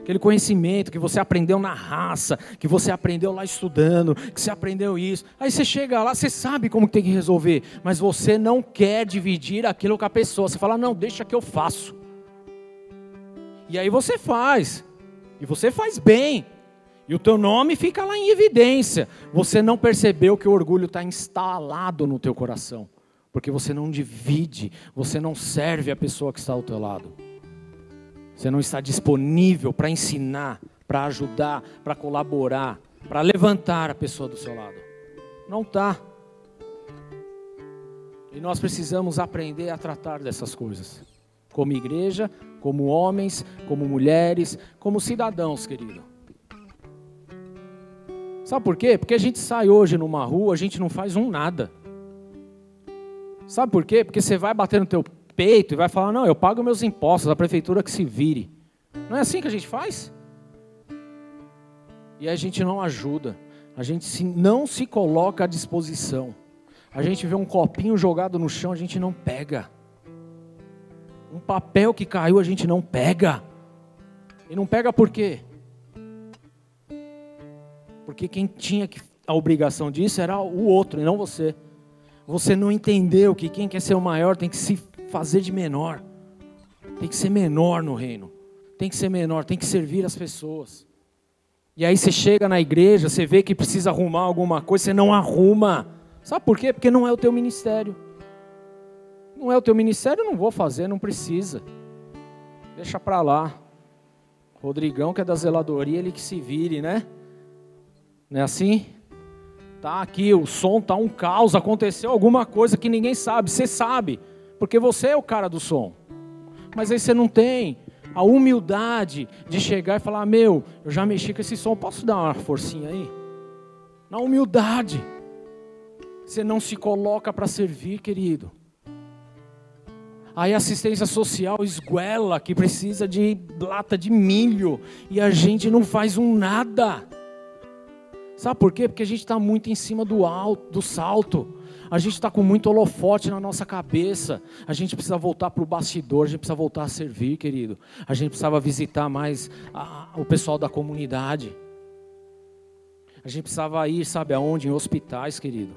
Aquele conhecimento que você aprendeu na raça, que você aprendeu lá estudando, que você aprendeu isso. Aí você chega lá, você sabe como tem que resolver, mas você não quer dividir aquilo com a pessoa. Você fala, não, deixa que eu faço. E aí você faz. E você faz bem. E o teu nome fica lá em evidência. Você não percebeu que o orgulho está instalado no teu coração porque você não divide, você não serve a pessoa que está ao teu lado. Você não está disponível para ensinar para ajudar, para colaborar, para levantar a pessoa do seu lado. Não está. E nós precisamos aprender a tratar dessas coisas. Como igreja, como homens, como mulheres, como cidadãos, querido. Sabe por quê? Porque a gente sai hoje numa rua, a gente não faz um nada. Sabe por quê? Porque você vai bater no teu peito e vai falar: "Não, eu pago meus impostos, a prefeitura que se vire". Não é assim que a gente faz? E a gente não ajuda. A gente não se coloca à disposição. A gente vê um copinho jogado no chão, a gente não pega. Um papel que caiu, a gente não pega. E não pega por quê? Porque quem tinha a obrigação disso era o outro e não você. Você não entendeu que quem quer ser o maior tem que se fazer de menor. Tem que ser menor no reino. Tem que ser menor, tem que servir as pessoas. E aí você chega na igreja, você vê que precisa arrumar alguma coisa, você não arruma. Sabe por quê? Porque não é o teu ministério. Não é o teu ministério, não vou fazer, não precisa. Deixa para lá. Rodrigão, que é da zeladoria, ele que se vire, né? Não é assim? Tá aqui, o som tá um caos, aconteceu alguma coisa que ninguém sabe, você sabe, porque você é o cara do som. Mas aí você não tem a humildade de chegar e falar: Meu, eu já mexi com esse som, posso dar uma forcinha aí? Na humildade. Você não se coloca para servir, querido. Aí a assistência social esguela que precisa de lata de milho e a gente não faz um nada. Sabe por quê? Porque a gente está muito em cima do alto, do salto. A gente está com muito holofote na nossa cabeça. A gente precisa voltar para o bastidor, a gente precisa voltar a servir, querido. A gente precisava visitar mais a, o pessoal da comunidade. A gente precisava ir, sabe aonde? Em hospitais, querido.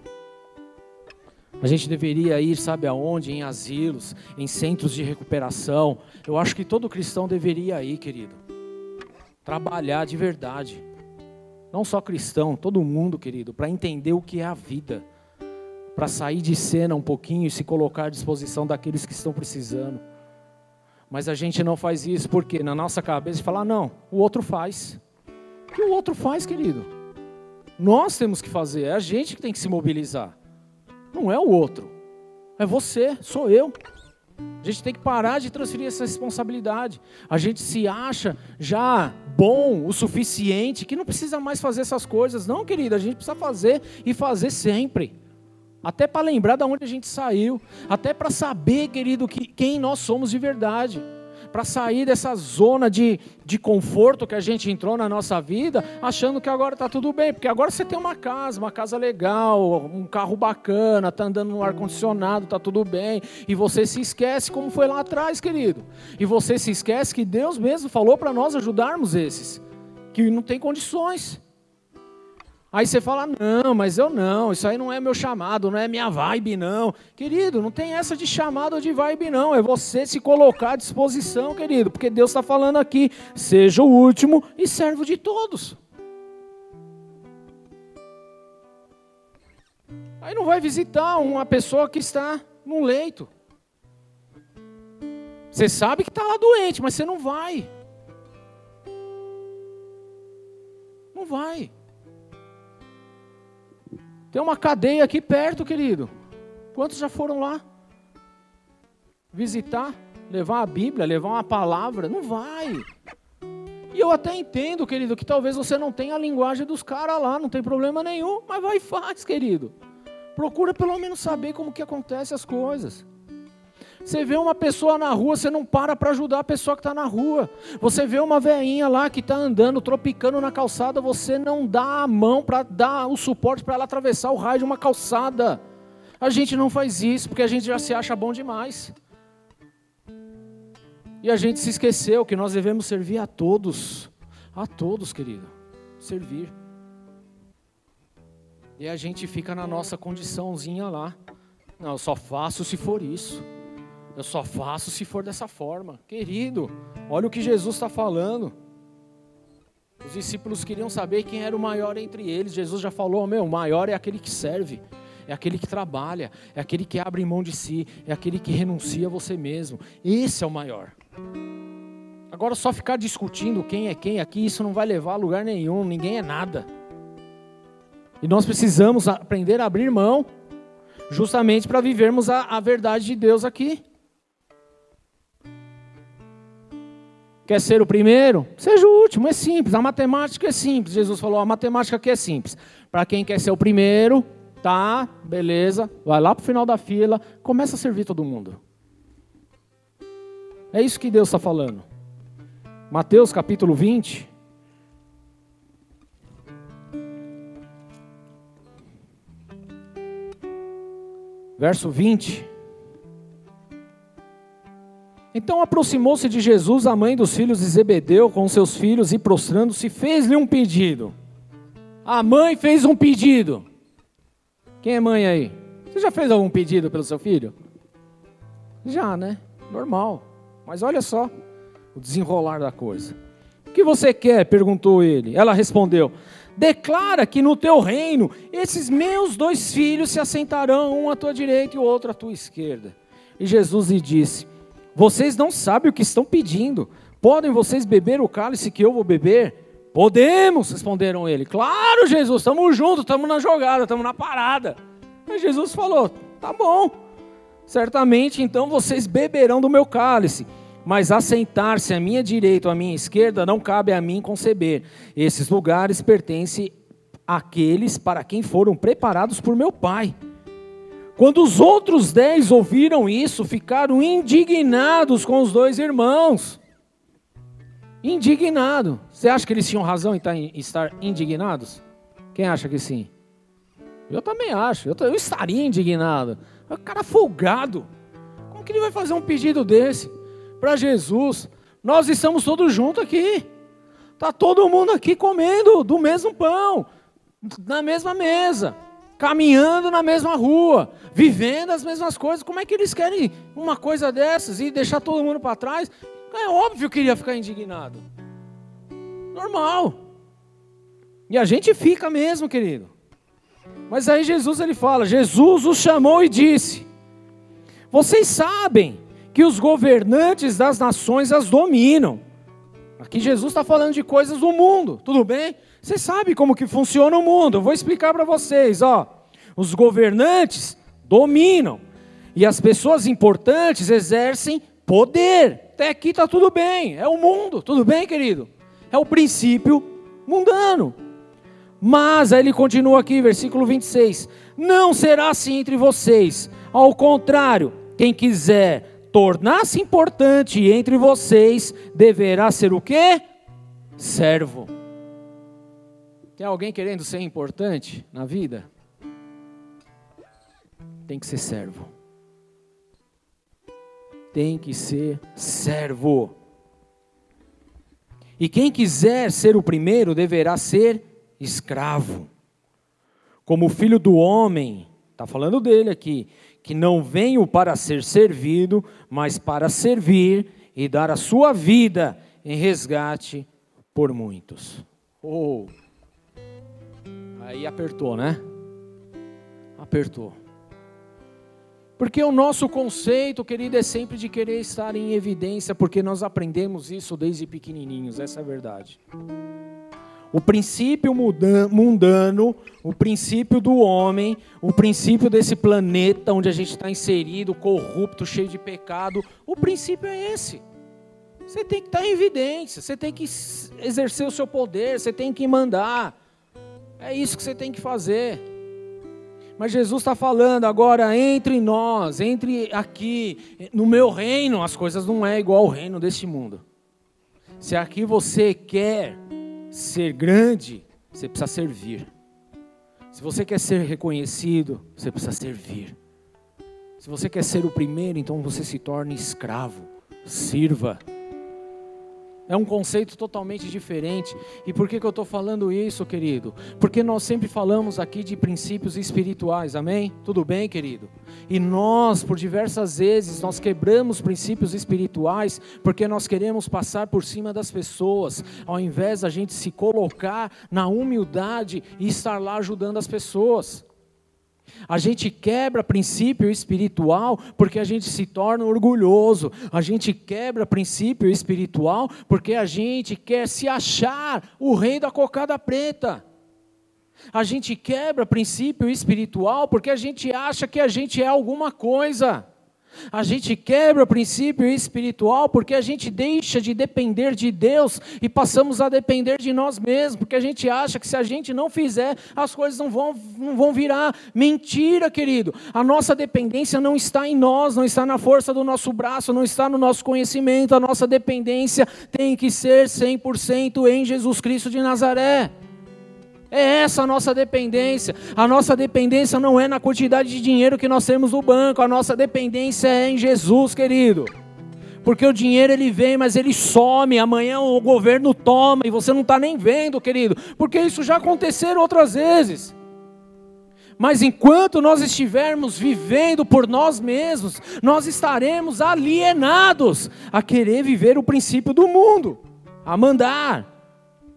A gente deveria ir, sabe aonde? Em asilos, em centros de recuperação. Eu acho que todo cristão deveria ir, querido. Trabalhar de verdade. Não só cristão, todo mundo, querido, para entender o que é a vida para sair de cena um pouquinho e se colocar à disposição daqueles que estão precisando. Mas a gente não faz isso porque na nossa cabeça fala, não, o outro faz. O que o outro faz, querido? Nós temos que fazer, é a gente que tem que se mobilizar. Não é o outro. É você, sou eu. A gente tem que parar de transferir essa responsabilidade. A gente se acha já bom o suficiente que não precisa mais fazer essas coisas. Não, querido, a gente precisa fazer e fazer sempre até para lembrar de onde a gente saiu, até para saber, querido, que, quem nós somos de verdade, para sair dessa zona de, de conforto que a gente entrou na nossa vida, achando que agora está tudo bem, porque agora você tem uma casa, uma casa legal, um carro bacana, está andando no ar-condicionado, está tudo bem, e você se esquece como foi lá atrás, querido, e você se esquece que Deus mesmo falou para nós ajudarmos esses, que não tem condições. Aí você fala: não, mas eu não, isso aí não é meu chamado, não é minha vibe, não. Querido, não tem essa de chamado ou de vibe, não. É você se colocar à disposição, querido, porque Deus está falando aqui: seja o último e servo de todos. Aí não vai visitar uma pessoa que está num leito. Você sabe que está lá doente, mas você não vai. Não vai. Tem uma cadeia aqui perto, querido. Quantos já foram lá? Visitar, levar a Bíblia, levar uma palavra? Não vai. E eu até entendo, querido, que talvez você não tenha a linguagem dos caras lá, não tem problema nenhum, mas vai e faz, querido. Procura pelo menos saber como que acontecem as coisas. Você vê uma pessoa na rua, você não para para ajudar a pessoa que está na rua. Você vê uma veinha lá que está andando, tropicando na calçada, você não dá a mão para dar o suporte para ela atravessar o raio de uma calçada. A gente não faz isso porque a gente já se acha bom demais. E a gente se esqueceu que nós devemos servir a todos. A todos, querido. Servir. E a gente fica na nossa condiçãozinha lá. Não, eu só faço se for isso. Eu só faço se for dessa forma. Querido, olha o que Jesus está falando. Os discípulos queriam saber quem era o maior entre eles. Jesus já falou: meu, o maior é aquele que serve, é aquele que trabalha, é aquele que abre mão de si, é aquele que renuncia a você mesmo. Esse é o maior. Agora, só ficar discutindo quem é quem aqui, isso não vai levar a lugar nenhum, ninguém é nada. E nós precisamos aprender a abrir mão, justamente para vivermos a, a verdade de Deus aqui. Quer ser o primeiro? Seja o último, é simples. A matemática é simples. Jesus falou: a matemática aqui é simples. Para quem quer ser o primeiro, tá, beleza, vai lá para o final da fila, começa a servir todo mundo. É isso que Deus está falando. Mateus capítulo 20. Verso 20. Então aproximou-se de Jesus a mãe dos filhos de Zebedeu com seus filhos e prostrando-se fez-lhe um pedido. A mãe fez um pedido. Quem é mãe aí? Você já fez algum pedido pelo seu filho? Já, né? Normal. Mas olha só o desenrolar da coisa. O que você quer? perguntou ele. Ela respondeu: Declara que no teu reino esses meus dois filhos se assentarão, um à tua direita e o outro à tua esquerda. E Jesus lhe disse: vocês não sabem o que estão pedindo. Podem vocês beber o cálice que eu vou beber? Podemos, responderam ele. Claro, Jesus, estamos juntos, estamos na jogada, estamos na parada. Aí Jesus falou: tá bom. Certamente então vocês beberão do meu cálice, mas assentar-se à minha direita ou à minha esquerda não cabe a mim conceber. Esses lugares pertencem àqueles para quem foram preparados por meu Pai. Quando os outros dez ouviram isso, ficaram indignados com os dois irmãos. Indignado. Você acha que eles tinham razão em estar indignados? Quem acha que sim? Eu também acho. Eu, estaria indignado. O cara folgado. Como que ele vai fazer um pedido desse para Jesus? Nós estamos todos juntos aqui. Tá todo mundo aqui comendo do mesmo pão, na mesma mesa caminhando na mesma rua, vivendo as mesmas coisas. Como é que eles querem uma coisa dessas e deixar todo mundo para trás? É óbvio que iria ficar indignado. Normal. E a gente fica mesmo, querido. Mas aí Jesus ele fala: Jesus os chamou e disse: Vocês sabem que os governantes das nações as dominam. Aqui Jesus está falando de coisas do mundo, tudo bem? Você sabe como que funciona o mundo. Eu vou explicar para vocês, ó. Os governantes dominam e as pessoas importantes exercem poder. Até aqui está tudo bem. É o mundo, tudo bem, querido? É o princípio mundano. Mas aí ele continua aqui, versículo 26. Não será assim entre vocês. Ao contrário, quem quiser tornar-se importante entre vocês, deverá ser o quê? Servo. Tem alguém querendo ser importante na vida? Tem que ser servo. Tem que ser servo. E quem quiser ser o primeiro deverá ser escravo. Como filho do homem, está falando dele aqui, que não veio para ser servido, mas para servir e dar a sua vida em resgate por muitos. Oh. Aí apertou, né? Apertou. Porque o nosso conceito, querido, é sempre de querer estar em evidência, porque nós aprendemos isso desde pequenininhos, essa é a verdade. O princípio mundano, o princípio do homem, o princípio desse planeta onde a gente está inserido, corrupto, cheio de pecado, o princípio é esse. Você tem que estar em evidência, você tem que exercer o seu poder, você tem que mandar. É isso que você tem que fazer. Mas Jesus está falando agora entre nós, entre aqui, no meu reino, as coisas não é igual ao reino deste mundo. Se aqui você quer ser grande, você precisa servir. Se você quer ser reconhecido, você precisa servir. Se você quer ser o primeiro, então você se torne escravo. Sirva. É um conceito totalmente diferente. E por que, que eu estou falando isso, querido? Porque nós sempre falamos aqui de princípios espirituais, amém? Tudo bem, querido? E nós, por diversas vezes, nós quebramos princípios espirituais porque nós queremos passar por cima das pessoas, ao invés da gente se colocar na humildade e estar lá ajudando as pessoas. A gente quebra princípio espiritual porque a gente se torna orgulhoso. A gente quebra princípio espiritual porque a gente quer se achar o rei da cocada preta. A gente quebra princípio espiritual porque a gente acha que a gente é alguma coisa. A gente quebra o princípio espiritual porque a gente deixa de depender de Deus e passamos a depender de nós mesmos, porque a gente acha que se a gente não fizer, as coisas não vão, não vão virar. Mentira, querido. A nossa dependência não está em nós, não está na força do nosso braço, não está no nosso conhecimento. A nossa dependência tem que ser 100% em Jesus Cristo de Nazaré. É essa a nossa dependência. A nossa dependência não é na quantidade de dinheiro que nós temos no banco, a nossa dependência é em Jesus, querido. Porque o dinheiro ele vem, mas ele some. Amanhã o governo toma e você não está nem vendo, querido. Porque isso já aconteceu outras vezes. Mas enquanto nós estivermos vivendo por nós mesmos, nós estaremos alienados a querer viver o princípio do mundo, a mandar,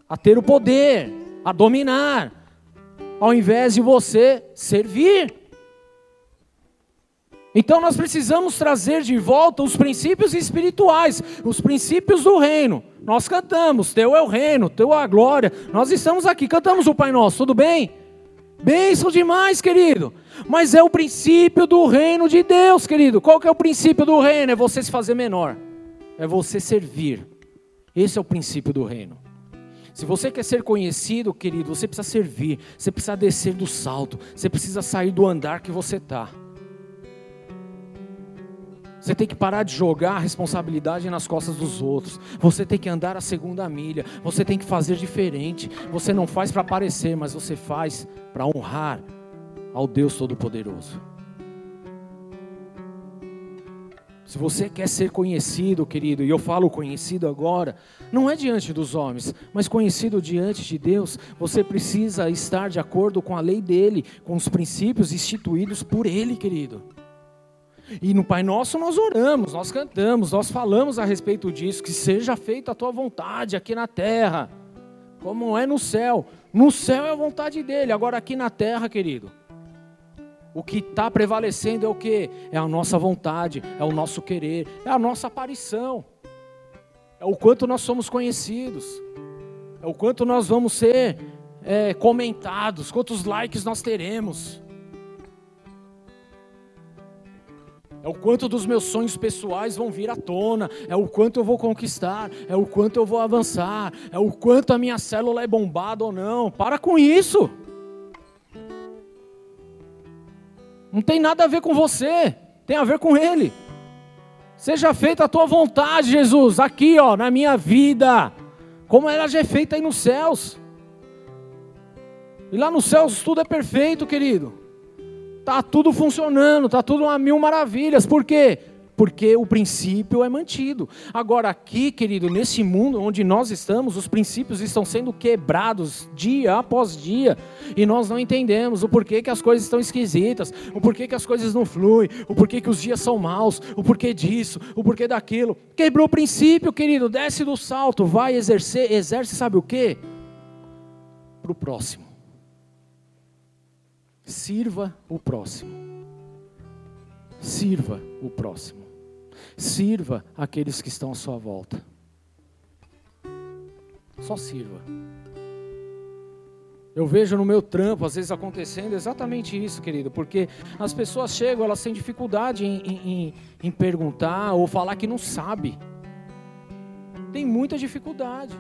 a ter o poder, a dominar, ao invés de você servir. Então nós precisamos trazer de volta os princípios espirituais, os princípios do reino. Nós cantamos, teu é o reino, teu é a glória. Nós estamos aqui, cantamos o Pai Nosso, tudo bem? Bênção demais, querido. Mas é o princípio do reino de Deus, querido. Qual que é o princípio do reino? É você se fazer menor. É você servir. Esse é o princípio do reino. Se você quer ser conhecido, querido, você precisa servir, você precisa descer do salto, você precisa sair do andar que você está. Você tem que parar de jogar a responsabilidade nas costas dos outros. Você tem que andar a segunda milha. Você tem que fazer diferente. Você não faz para aparecer, mas você faz para honrar ao Deus Todo-Poderoso. Se você quer ser conhecido, querido, e eu falo conhecido agora, não é diante dos homens, mas conhecido diante de Deus, você precisa estar de acordo com a lei dele, com os princípios instituídos por ele, querido. E no Pai Nosso nós oramos, nós cantamos, nós falamos a respeito disso, que seja feita a tua vontade aqui na terra, como é no céu. No céu é a vontade dele, agora aqui na terra, querido o que está prevalecendo é o que? É a nossa vontade, é o nosso querer, é a nossa aparição, é o quanto nós somos conhecidos, é o quanto nós vamos ser é, comentados, quantos likes nós teremos. É o quanto dos meus sonhos pessoais vão vir à tona, é o quanto eu vou conquistar, é o quanto eu vou avançar, é o quanto a minha célula é bombada ou não. Para com isso. Não tem nada a ver com você, tem a ver com Ele. Seja feita a tua vontade, Jesus, aqui, ó, na minha vida, como ela já é feita aí nos céus. E lá nos céus tudo é perfeito, querido. Tá tudo funcionando, tá tudo a mil maravilhas. Por quê? Porque o princípio é mantido. Agora, aqui, querido, nesse mundo onde nós estamos, os princípios estão sendo quebrados dia após dia, e nós não entendemos o porquê que as coisas estão esquisitas, o porquê que as coisas não fluem, o porquê que os dias são maus, o porquê disso, o porquê daquilo. Quebrou o princípio, querido, desce do salto, vai exercer, exerce, sabe o quê? Para o próximo. Sirva o próximo. Sirva o próximo. Sirva aqueles que estão à sua volta. Só sirva. Eu vejo no meu trampo, às vezes, acontecendo exatamente isso, querido, porque as pessoas chegam, elas têm dificuldade em, em, em perguntar ou falar que não sabe. Tem muita dificuldade.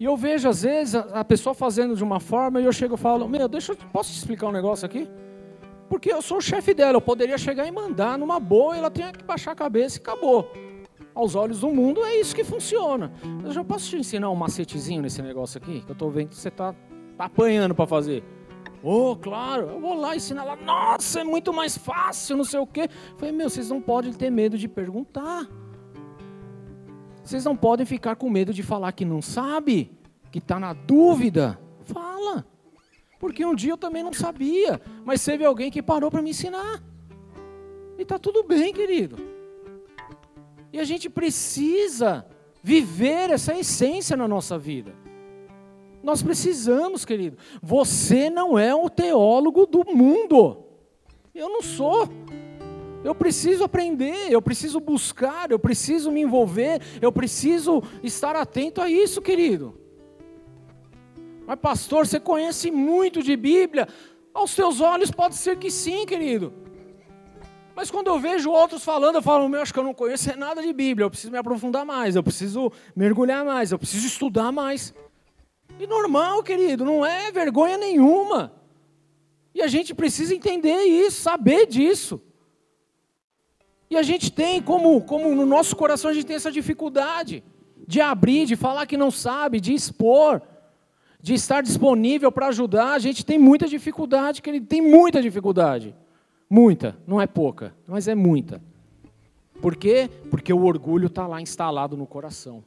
E eu vejo, às vezes, a pessoa fazendo de uma forma e eu chego e falo: Meu, deixa posso te explicar um negócio aqui? Porque eu sou o chefe dela, eu poderia chegar e mandar numa boa, ela tinha que baixar a cabeça e acabou. Aos olhos do mundo é isso que funciona. Eu já posso te ensinar um macetezinho nesse negócio aqui, que eu estou vendo que você está tá apanhando para fazer. Oh, claro, eu vou lá ensinar lá. Nossa, é muito mais fácil, não sei o quê. Eu falei, meu, vocês não podem ter medo de perguntar. Vocês não podem ficar com medo de falar que não sabe, que está na dúvida. Fala. Porque um dia eu também não sabia, mas teve alguém que parou para me ensinar. E está tudo bem, querido. E a gente precisa viver essa essência na nossa vida. Nós precisamos, querido. Você não é o teólogo do mundo. Eu não sou. Eu preciso aprender, eu preciso buscar, eu preciso me envolver, eu preciso estar atento a isso, querido. Mas, pastor, você conhece muito de Bíblia? Aos seus olhos pode ser que sim, querido. Mas quando eu vejo outros falando, eu falo, meu, acho que eu não conheço nada de Bíblia, eu preciso me aprofundar mais, eu preciso mergulhar mais, eu preciso estudar mais. E normal, querido, não é vergonha nenhuma. E a gente precisa entender isso, saber disso. E a gente tem, como, como no nosso coração, a gente tem essa dificuldade de abrir, de falar que não sabe, de expor, de estar disponível para ajudar. A gente tem muita dificuldade, querido, tem muita dificuldade. Muita, não é pouca, mas é muita. Por quê? Porque o orgulho está lá instalado no coração.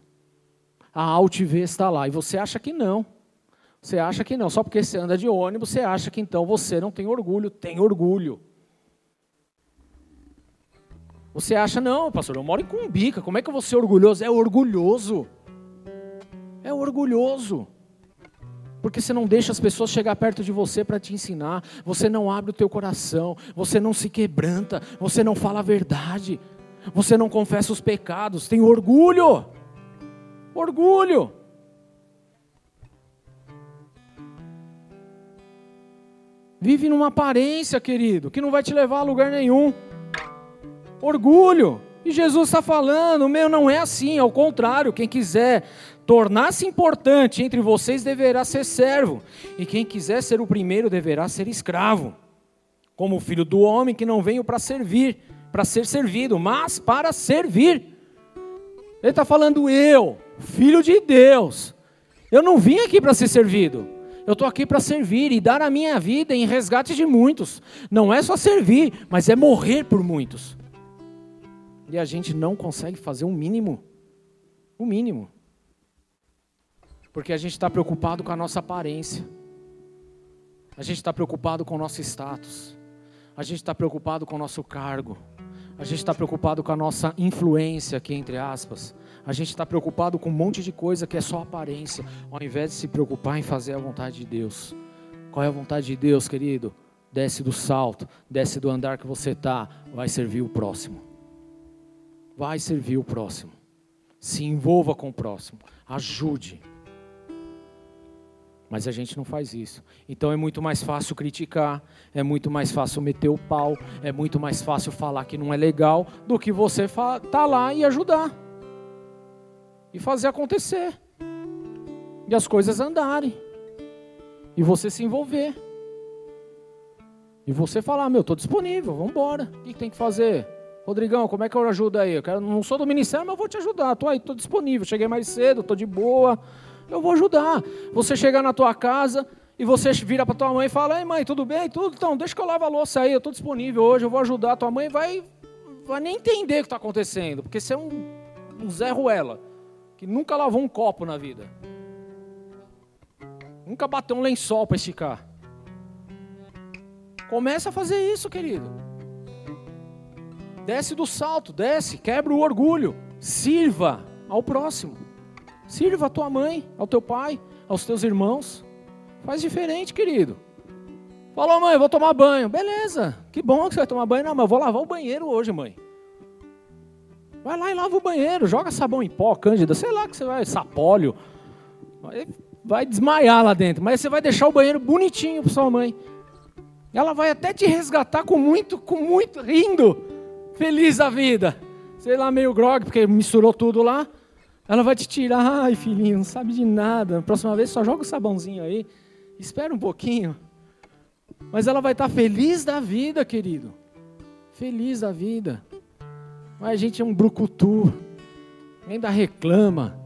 A altivez está lá. E você acha que não. Você acha que não. Só porque você anda de ônibus, você acha que então você não tem orgulho. Tem orgulho. Você acha, não, pastor, eu moro em Cumbica, como é que eu vou ser orgulhoso? É orgulhoso. É orgulhoso. Porque você não deixa as pessoas chegar perto de você para te ensinar, você não abre o teu coração, você não se quebranta, você não fala a verdade, você não confessa os pecados, tem orgulho. Orgulho. Vive numa aparência, querido, que não vai te levar a lugar nenhum. Orgulho. E Jesus está falando: meu não é assim, ao contrário, quem quiser tornar-se importante entre vocês deverá ser servo, e quem quiser ser o primeiro deverá ser escravo, como o filho do homem que não veio para servir, para ser servido, mas para servir. Ele está falando, eu, filho de Deus, eu não vim aqui para ser servido, eu estou aqui para servir e dar a minha vida em resgate de muitos. Não é só servir, mas é morrer por muitos e a gente não consegue fazer o um mínimo. O um mínimo. Porque a gente está preocupado com a nossa aparência. A gente está preocupado com o nosso status. A gente está preocupado com o nosso cargo. A gente está preocupado com a nossa influência aqui, entre aspas. A gente está preocupado com um monte de coisa que é só aparência, ao invés de se preocupar em fazer a vontade de Deus. Qual é a vontade de Deus, querido? Desce do salto, desce do andar que você está, vai servir o próximo vai servir o próximo. Se envolva com o próximo. Ajude. Mas a gente não faz isso. Então é muito mais fácil criticar, é muito mais fácil meter o pau, é muito mais fácil falar que não é legal do que você tá lá e ajudar. E fazer acontecer. E as coisas andarem. E você se envolver. E você falar, meu, estou disponível, vamos embora. O que tem que fazer? Rodrigão, como é que eu ajudo aí? Eu quero, não sou do ministério, mas eu vou te ajudar. Estou aí, estou disponível. Cheguei mais cedo, estou de boa. Eu vou ajudar. Você chegar na tua casa e você vira para tua mãe e fala: Ei, mãe, tudo bem? Tudo? Então, deixa que eu lavo a louça aí. Eu estou disponível hoje, eu vou ajudar. Tua mãe vai, vai nem entender o que está acontecendo, porque você é um, um Zé Ruela, que nunca lavou um copo na vida. Nunca bateu um lençol para esticar. Começa a fazer isso, querido. Desce do salto, desce, quebra o orgulho. Sirva ao próximo. Sirva a tua mãe, ao teu pai, aos teus irmãos. Faz diferente, querido. Falou, mãe, vou tomar banho. Beleza, que bom que você vai tomar banho. Não, mas vou lavar o banheiro hoje, mãe. Vai lá e lava o banheiro, joga sabão em pó, cândida, sei lá que você vai, sapólio. Vai, desmaiar lá dentro, mas você vai deixar o banheiro bonitinho para sua mãe. Ela vai até te resgatar com muito, com muito, rindo feliz da vida. Sei lá, meio grog, porque misturou tudo lá. Ela vai te tirar, ai filhinho, não sabe de nada. próxima vez só joga o sabãozinho aí. Espera um pouquinho. Mas ela vai estar feliz da vida, querido. Feliz da vida. Mas a gente é um brucutu. Ainda reclama.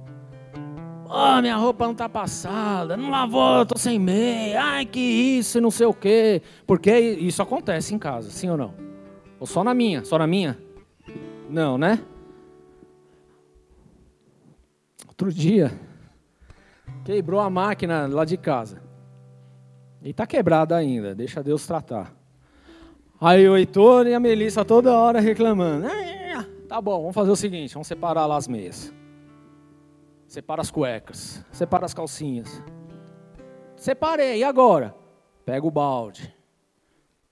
Oh, minha roupa não está passada, não lavou, estou sem meia. Ai, que isso, não sei o quê. Porque isso acontece em casa, sim ou não? Ou só na minha? Só na minha? Não, né? Outro dia, quebrou a máquina lá de casa. E está quebrada ainda, deixa Deus tratar. Aí o Heitor e a Melissa toda hora reclamando. Tá bom, vamos fazer o seguinte, vamos separar lá as meias. Separa as cuecas, separa as calcinhas. Separei, e agora? Pega o balde.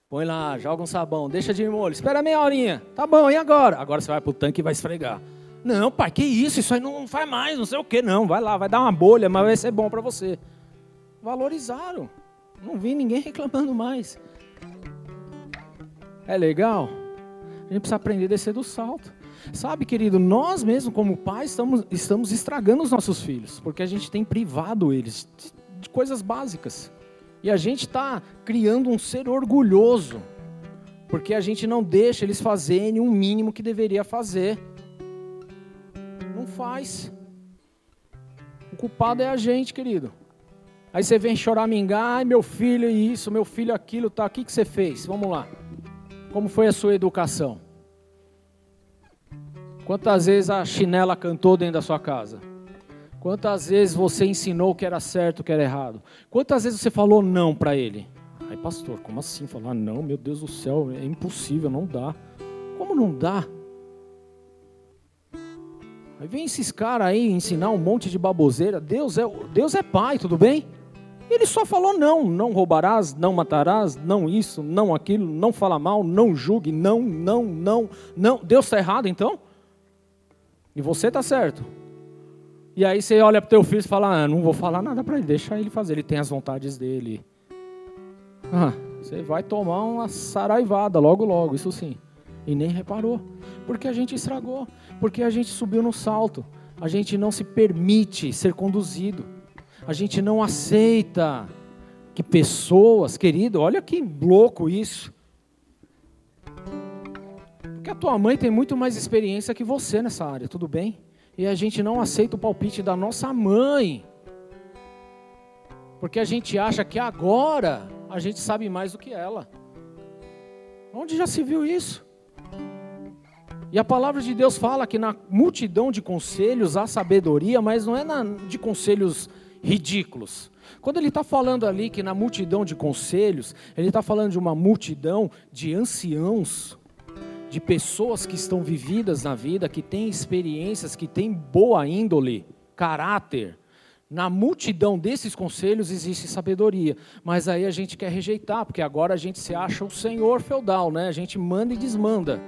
Põe lá, joga um sabão, deixa de molho, espera meia horinha. Tá bom, e agora? Agora você vai pro tanque e vai esfregar. Não, pai, que isso? Isso aí não faz mais, não sei o que. Não, vai lá, vai dar uma bolha, mas vai ser bom para você. Valorizaram. Não vi ninguém reclamando mais. É legal? A gente precisa aprender a descer do salto. Sabe, querido, nós mesmos, como pais, estamos, estamos estragando os nossos filhos, porque a gente tem privado eles de, de coisas básicas. E a gente está criando um ser orgulhoso, porque a gente não deixa eles fazerem o mínimo que deveria fazer. Não faz. O culpado é a gente, querido. Aí você vem choramingar, ai meu filho isso, meu filho aquilo, tá. O que, que você fez? Vamos lá. Como foi a sua educação? Quantas vezes a chinela cantou dentro da sua casa? Quantas vezes você ensinou que era certo, que era errado? Quantas vezes você falou não para ele? Ai, pastor, como assim falar não? Meu Deus do céu, é impossível, não dá. Como não dá? Aí vem esses caras aí ensinar um monte de baboseira. Deus é, Deus é pai, tudo bem? Ele só falou não, não roubarás, não matarás, não isso, não aquilo, não fala mal, não julgue, não, não, não, não. Deus está errado então? E você está certo? E aí você olha para o teu filho e fala, ah, não vou falar nada para ele, deixa ele fazer, ele tem as vontades dele. Ah, você vai tomar uma saraivada logo, logo, isso sim. E nem reparou. Porque a gente estragou. Porque a gente subiu no salto. A gente não se permite ser conduzido. A gente não aceita que pessoas, querido, olha que louco isso. Porque a tua mãe tem muito mais experiência que você nessa área, tudo bem? e a gente não aceita o palpite da nossa mãe. Porque a gente acha que agora a gente sabe mais do que ela. Onde já se viu isso? E a palavra de Deus fala que na multidão de conselhos há sabedoria, mas não é na, de conselhos ridículos. Quando ele está falando ali que na multidão de conselhos, ele está falando de uma multidão de anciãos de pessoas que estão vividas na vida, que têm experiências, que têm boa índole, caráter. Na multidão desses conselhos existe sabedoria, mas aí a gente quer rejeitar, porque agora a gente se acha o senhor feudal, né? A gente manda e desmanda.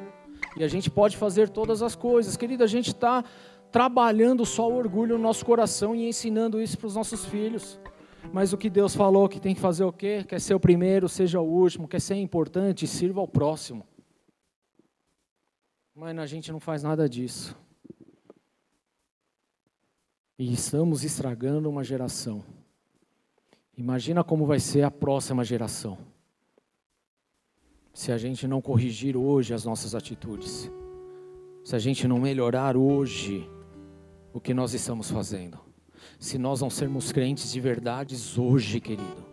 E a gente pode fazer todas as coisas. Querido, a gente está trabalhando só o orgulho no nosso coração e ensinando isso para os nossos filhos. Mas o que Deus falou que tem que fazer o quê? Quer ser o primeiro, seja o último, quer ser importante, sirva ao próximo. Mas a gente não faz nada disso. E estamos estragando uma geração. Imagina como vai ser a próxima geração. Se a gente não corrigir hoje as nossas atitudes. Se a gente não melhorar hoje o que nós estamos fazendo. Se nós não sermos crentes de verdades hoje, querido.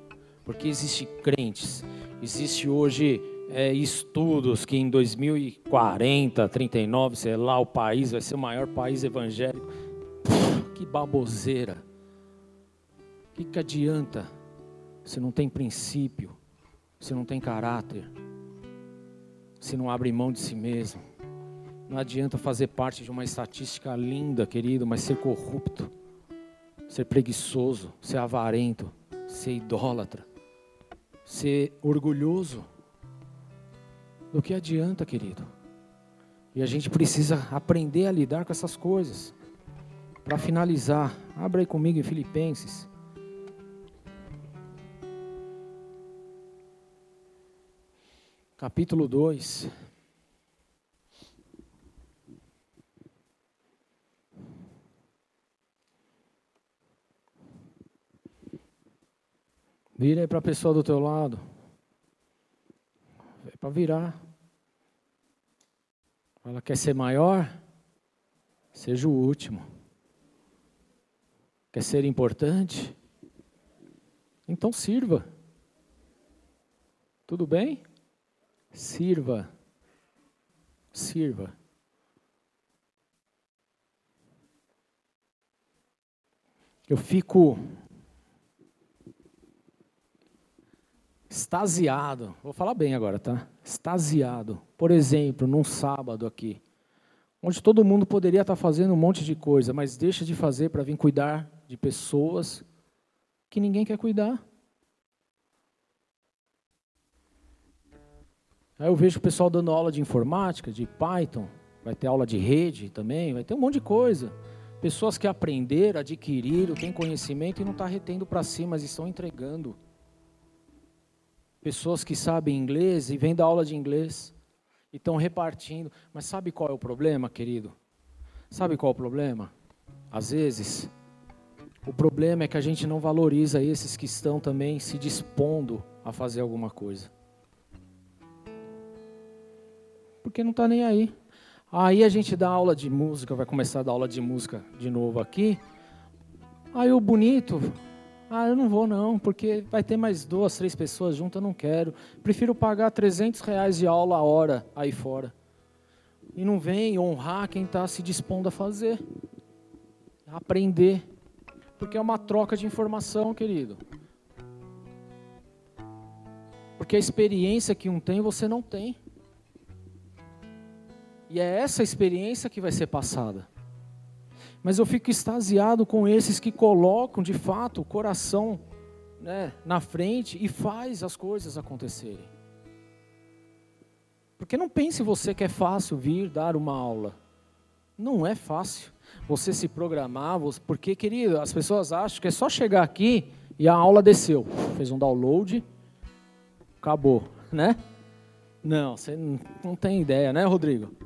Porque existe crentes, existe hoje é, estudos que em 2040, 39, sei lá, o país vai ser o maior país evangélico. que baboseira. O que, que adianta se não tem princípio, se não tem caráter, se não abre mão de si mesmo? Não adianta fazer parte de uma estatística linda, querido, mas ser corrupto, ser preguiçoso, ser avarento, ser idólatra, ser orgulhoso. Do que adianta, querido? E a gente precisa aprender a lidar com essas coisas. Para finalizar, abra aí comigo em Filipenses. Capítulo 2. Vira aí para a pessoa do teu lado para virar. Ela quer ser maior? Seja o último. Quer ser importante? Então sirva. Tudo bem? Sirva. Sirva. Eu fico extasiado. Vou falar bem agora, tá? Extasiado. Por exemplo, num sábado aqui, onde todo mundo poderia estar fazendo um monte de coisa, mas deixa de fazer para vir cuidar de pessoas que ninguém quer cuidar. Aí eu vejo o pessoal dando aula de informática, de Python, vai ter aula de rede também, vai ter um monte de coisa. Pessoas que aprenderam, adquiriram, têm conhecimento e não estão tá retendo para si, mas estão entregando. Pessoas que sabem inglês e vêm da aula de inglês e estão repartindo. Mas sabe qual é o problema, querido? Sabe qual é o problema? Às vezes, o problema é que a gente não valoriza esses que estão também se dispondo a fazer alguma coisa. Porque não está nem aí. Aí a gente dá aula de música, vai começar a dar aula de música de novo aqui. Aí o bonito, ah, eu não vou não, porque vai ter mais duas, três pessoas junto, eu não quero. Prefiro pagar 300 reais de aula a hora aí fora. E não vem honrar quem está se dispondo a fazer. Aprender. Porque é uma troca de informação, querido. Porque a experiência que um tem, você não tem. E é essa experiência que vai ser passada. Mas eu fico extasiado com esses que colocam de fato o coração né, na frente e faz as coisas acontecerem. Porque não pense você que é fácil vir dar uma aula. Não é fácil você se programar, porque, querido, as pessoas acham que é só chegar aqui e a aula desceu. Fez um download, acabou, né? Não, você não tem ideia, né, Rodrigo?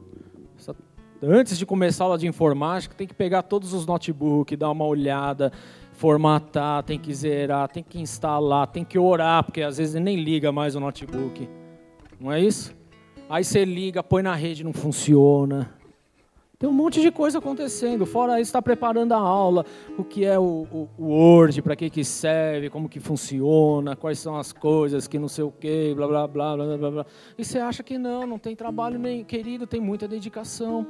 Antes de começar a aula de informática, tem que pegar todos os notebooks, dar uma olhada, formatar, tem que zerar, tem que instalar, tem que orar, porque às vezes nem liga mais o notebook. Não é isso? Aí você liga, põe na rede, não funciona. Tem um monte de coisa acontecendo. Fora isso, está preparando a aula, o que é o, o, o Word, para que, que serve, como que funciona, quais são as coisas, que não sei o quê, blá, blá, blá, blá, blá, blá. E você acha que não, não tem trabalho nem... Querido, tem muita dedicação.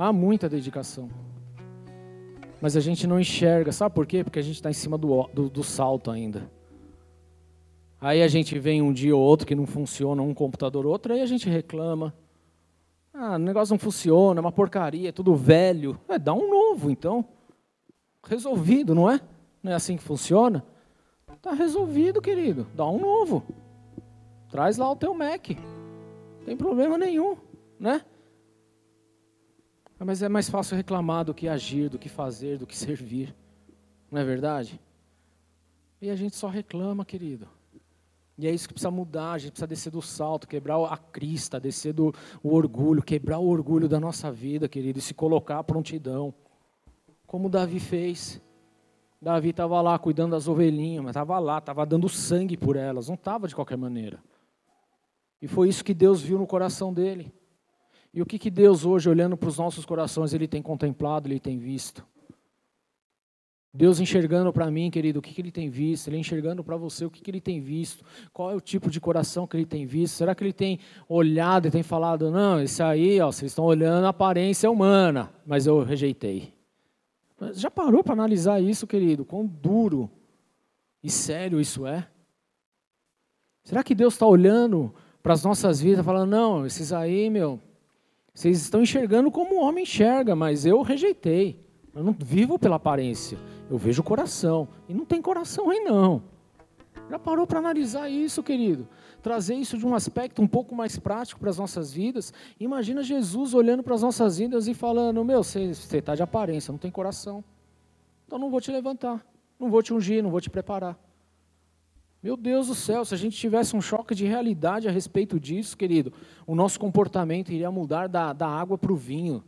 Há muita dedicação. Mas a gente não enxerga. Sabe por quê? Porque a gente está em cima do, do, do, salto ainda. Aí a gente vem um dia ou outro que não funciona, um computador ou outro, aí a gente reclama. Ah, o negócio não funciona, é uma porcaria, é tudo velho. É, dá um novo, então. Resolvido, não é? Não é assim que funciona? Está resolvido, querido. Dá um novo. Traz lá o teu Mac. Não tem problema nenhum, né? Mas é mais fácil reclamar do que agir, do que fazer, do que servir. Não é verdade? E a gente só reclama, querido. E é isso que precisa mudar, a gente precisa descer do salto, quebrar a crista, descer do orgulho, quebrar o orgulho da nossa vida, querido, e se colocar à prontidão. Como Davi fez. Davi estava lá cuidando das ovelhinhas, mas estava lá, estava dando sangue por elas, não estava de qualquer maneira. E foi isso que Deus viu no coração dele. E o que, que Deus hoje, olhando para os nossos corações, Ele tem contemplado, Ele tem visto? Deus enxergando para mim, querido, o que, que Ele tem visto? Ele enxergando para você, o que, que Ele tem visto? Qual é o tipo de coração que Ele tem visto? Será que Ele tem olhado e tem falado, não, esse aí, ó, vocês estão olhando a aparência humana, mas eu rejeitei. Já parou para analisar isso, querido? Quão duro e sério isso é? Será que Deus está olhando para as nossas vidas, falando, não, esses aí, meu, vocês estão enxergando como o homem enxerga, mas eu rejeitei. Eu não vivo pela aparência, eu vejo o coração. E não tem coração aí não. Já parou para analisar isso, querido? Trazer isso de um aspecto um pouco mais prático para as nossas vidas. Imagina Jesus olhando para as nossas vidas e falando: Meu, você está de aparência, não tem coração. Então não vou te levantar, não vou te ungir, não vou te preparar. Meu Deus do céu, se a gente tivesse um choque de realidade a respeito disso, querido, o nosso comportamento iria mudar da, da água para o vinho.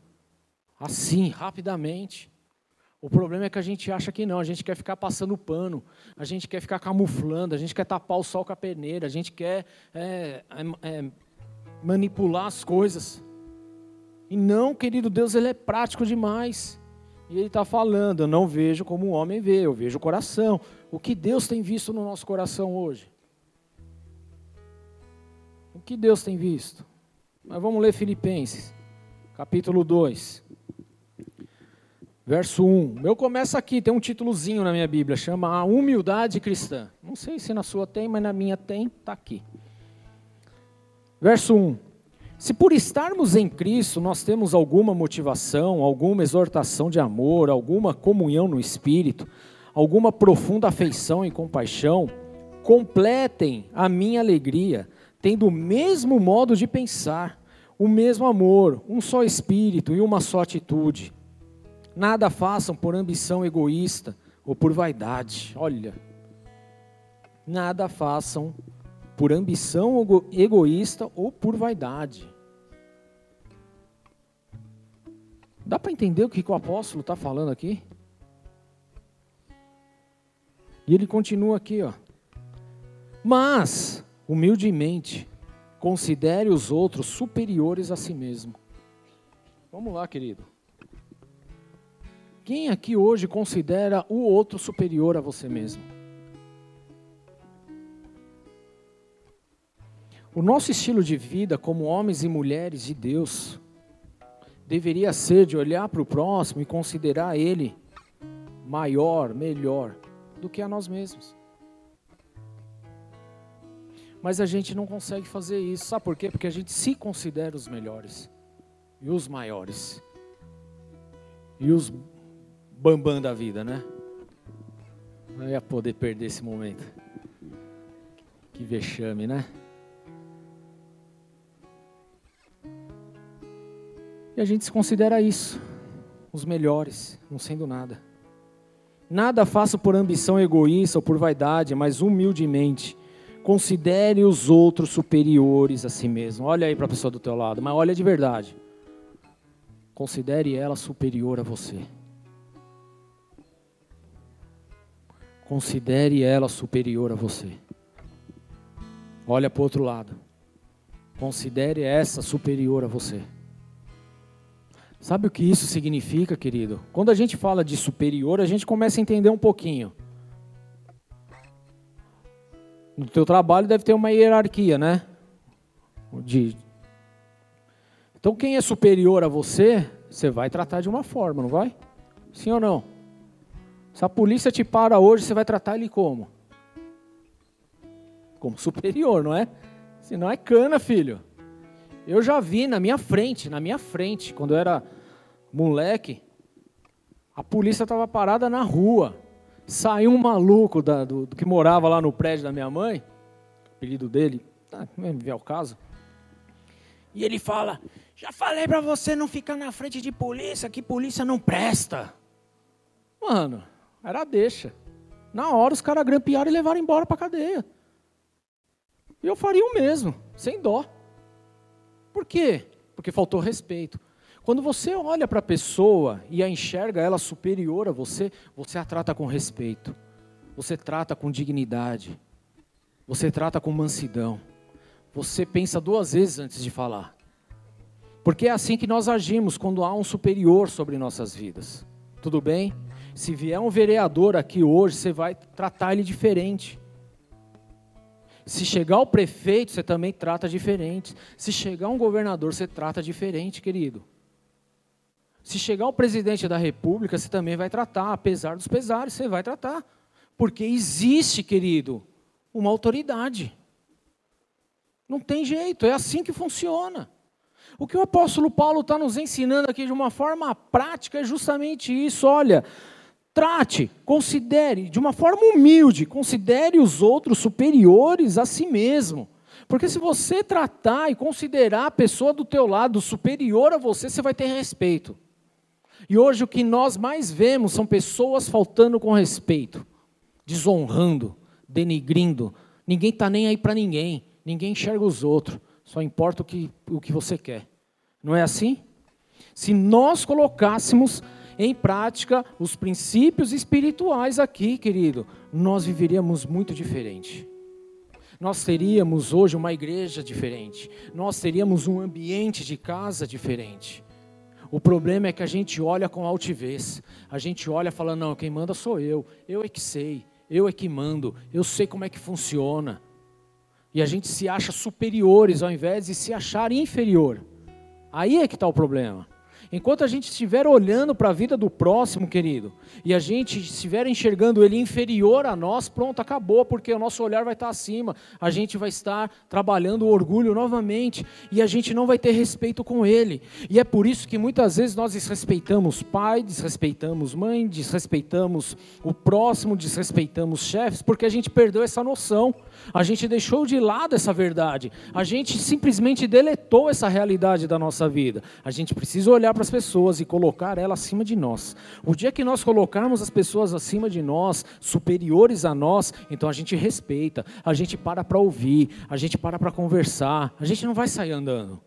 Assim, rapidamente. O problema é que a gente acha que não, a gente quer ficar passando pano, a gente quer ficar camuflando, a gente quer tapar o sol com a peneira, a gente quer é, é, é, manipular as coisas. E não, querido Deus, Ele é prático demais. E Ele está falando, eu não vejo como o homem vê, eu vejo o coração o que Deus tem visto no nosso coração hoje. O que Deus tem visto? Mas vamos ler Filipenses, capítulo 2, verso 1. Meu começa aqui, tem um títulozinho na minha Bíblia, chama A Humildade Cristã. Não sei se na sua tem, mas na minha tem, está aqui. Verso 1. Se por estarmos em Cristo nós temos alguma motivação, alguma exortação de amor, alguma comunhão no Espírito, alguma profunda afeição e compaixão, Completem a minha alegria, tendo o mesmo modo de pensar, o mesmo amor, um só espírito e uma só atitude. Nada façam por ambição egoísta ou por vaidade. Olha, nada façam por ambição egoísta ou por vaidade. Dá para entender o que o apóstolo está falando aqui? E ele continua aqui, ó. Mas, humildemente, considere os outros superiores a si mesmo. Vamos lá, querido. Quem aqui hoje considera o outro superior a você mesmo? O nosso estilo de vida como homens e mulheres de Deus deveria ser de olhar para o próximo e considerar ele maior, melhor do que a nós mesmos. Mas a gente não consegue fazer isso. Sabe por quê? Porque a gente se considera os melhores e os maiores e os bambam da vida, né? Não ia poder perder esse momento. Que vexame, né? E a gente se considera isso, os melhores, não sendo nada. Nada faço por ambição egoísta ou por vaidade, mas humildemente. Considere os outros superiores a si mesmo. Olha aí para a pessoa do teu lado, mas olha de verdade. Considere ela superior a você. Considere ela superior a você. Olha para o outro lado. Considere essa superior a você. Sabe o que isso significa, querido? Quando a gente fala de superior, a gente começa a entender um pouquinho. No teu trabalho deve ter uma hierarquia, né? De... Então quem é superior a você, você vai tratar de uma forma, não vai? Sim ou não? Se a polícia te para hoje, você vai tratar ele como? Como superior, não é? Senão é cana, filho. Eu já vi na minha frente, na minha frente, quando eu era moleque, a polícia estava parada na rua. Saiu um maluco da, do, do, que morava lá no prédio da minha mãe, apelido dele, tá, não é o caso. E ele fala: Já falei para você não ficar na frente de polícia, que polícia não presta. Mano, era deixa. Na hora os caras grampearam e levaram embora para cadeia. E eu faria o mesmo, sem dó. Por quê? Porque faltou respeito. Quando você olha para a pessoa e a enxerga ela superior a você, você a trata com respeito, você trata com dignidade, você trata com mansidão, você pensa duas vezes antes de falar. Porque é assim que nós agimos quando há um superior sobre nossas vidas. Tudo bem? Se vier um vereador aqui hoje, você vai tratar ele diferente. Se chegar o prefeito, você também trata diferente. Se chegar um governador, você trata diferente, querido. Se chegar o presidente da república, você também vai tratar, apesar dos pesares, você vai tratar. Porque existe, querido, uma autoridade. Não tem jeito, é assim que funciona. O que o apóstolo Paulo está nos ensinando aqui de uma forma prática é justamente isso. Olha, Trate, considere, de uma forma humilde, considere os outros superiores a si mesmo. Porque se você tratar e considerar a pessoa do teu lado superior a você, você vai ter respeito. E hoje o que nós mais vemos são pessoas faltando com respeito, desonrando, denigrindo. Ninguém está nem aí para ninguém, ninguém enxerga os outros, só importa o que, o que você quer. Não é assim? Se nós colocássemos em prática os princípios espirituais aqui, querido, nós viveríamos muito diferente. Nós teríamos hoje uma igreja diferente. Nós teríamos um ambiente de casa diferente. O problema é que a gente olha com altivez. A gente olha falando, não, quem manda sou eu. Eu é que sei. Eu é que mando. Eu sei como é que funciona. E a gente se acha superiores ao invés de se achar inferior. Aí é que está o problema. Enquanto a gente estiver olhando para a vida do próximo, querido, e a gente estiver enxergando ele inferior a nós, pronto, acabou, porque o nosso olhar vai estar acima. A gente vai estar trabalhando o orgulho novamente e a gente não vai ter respeito com ele. E é por isso que muitas vezes nós desrespeitamos pai, desrespeitamos mãe, desrespeitamos o próximo, desrespeitamos chefes, porque a gente perdeu essa noção. A gente deixou de lado essa verdade. A gente simplesmente deletou essa realidade da nossa vida. A gente precisa olhar para as pessoas e colocar elas acima de nós. O dia que nós colocarmos as pessoas acima de nós, superiores a nós, então a gente respeita, a gente para para ouvir, a gente para para conversar, a gente não vai sair andando.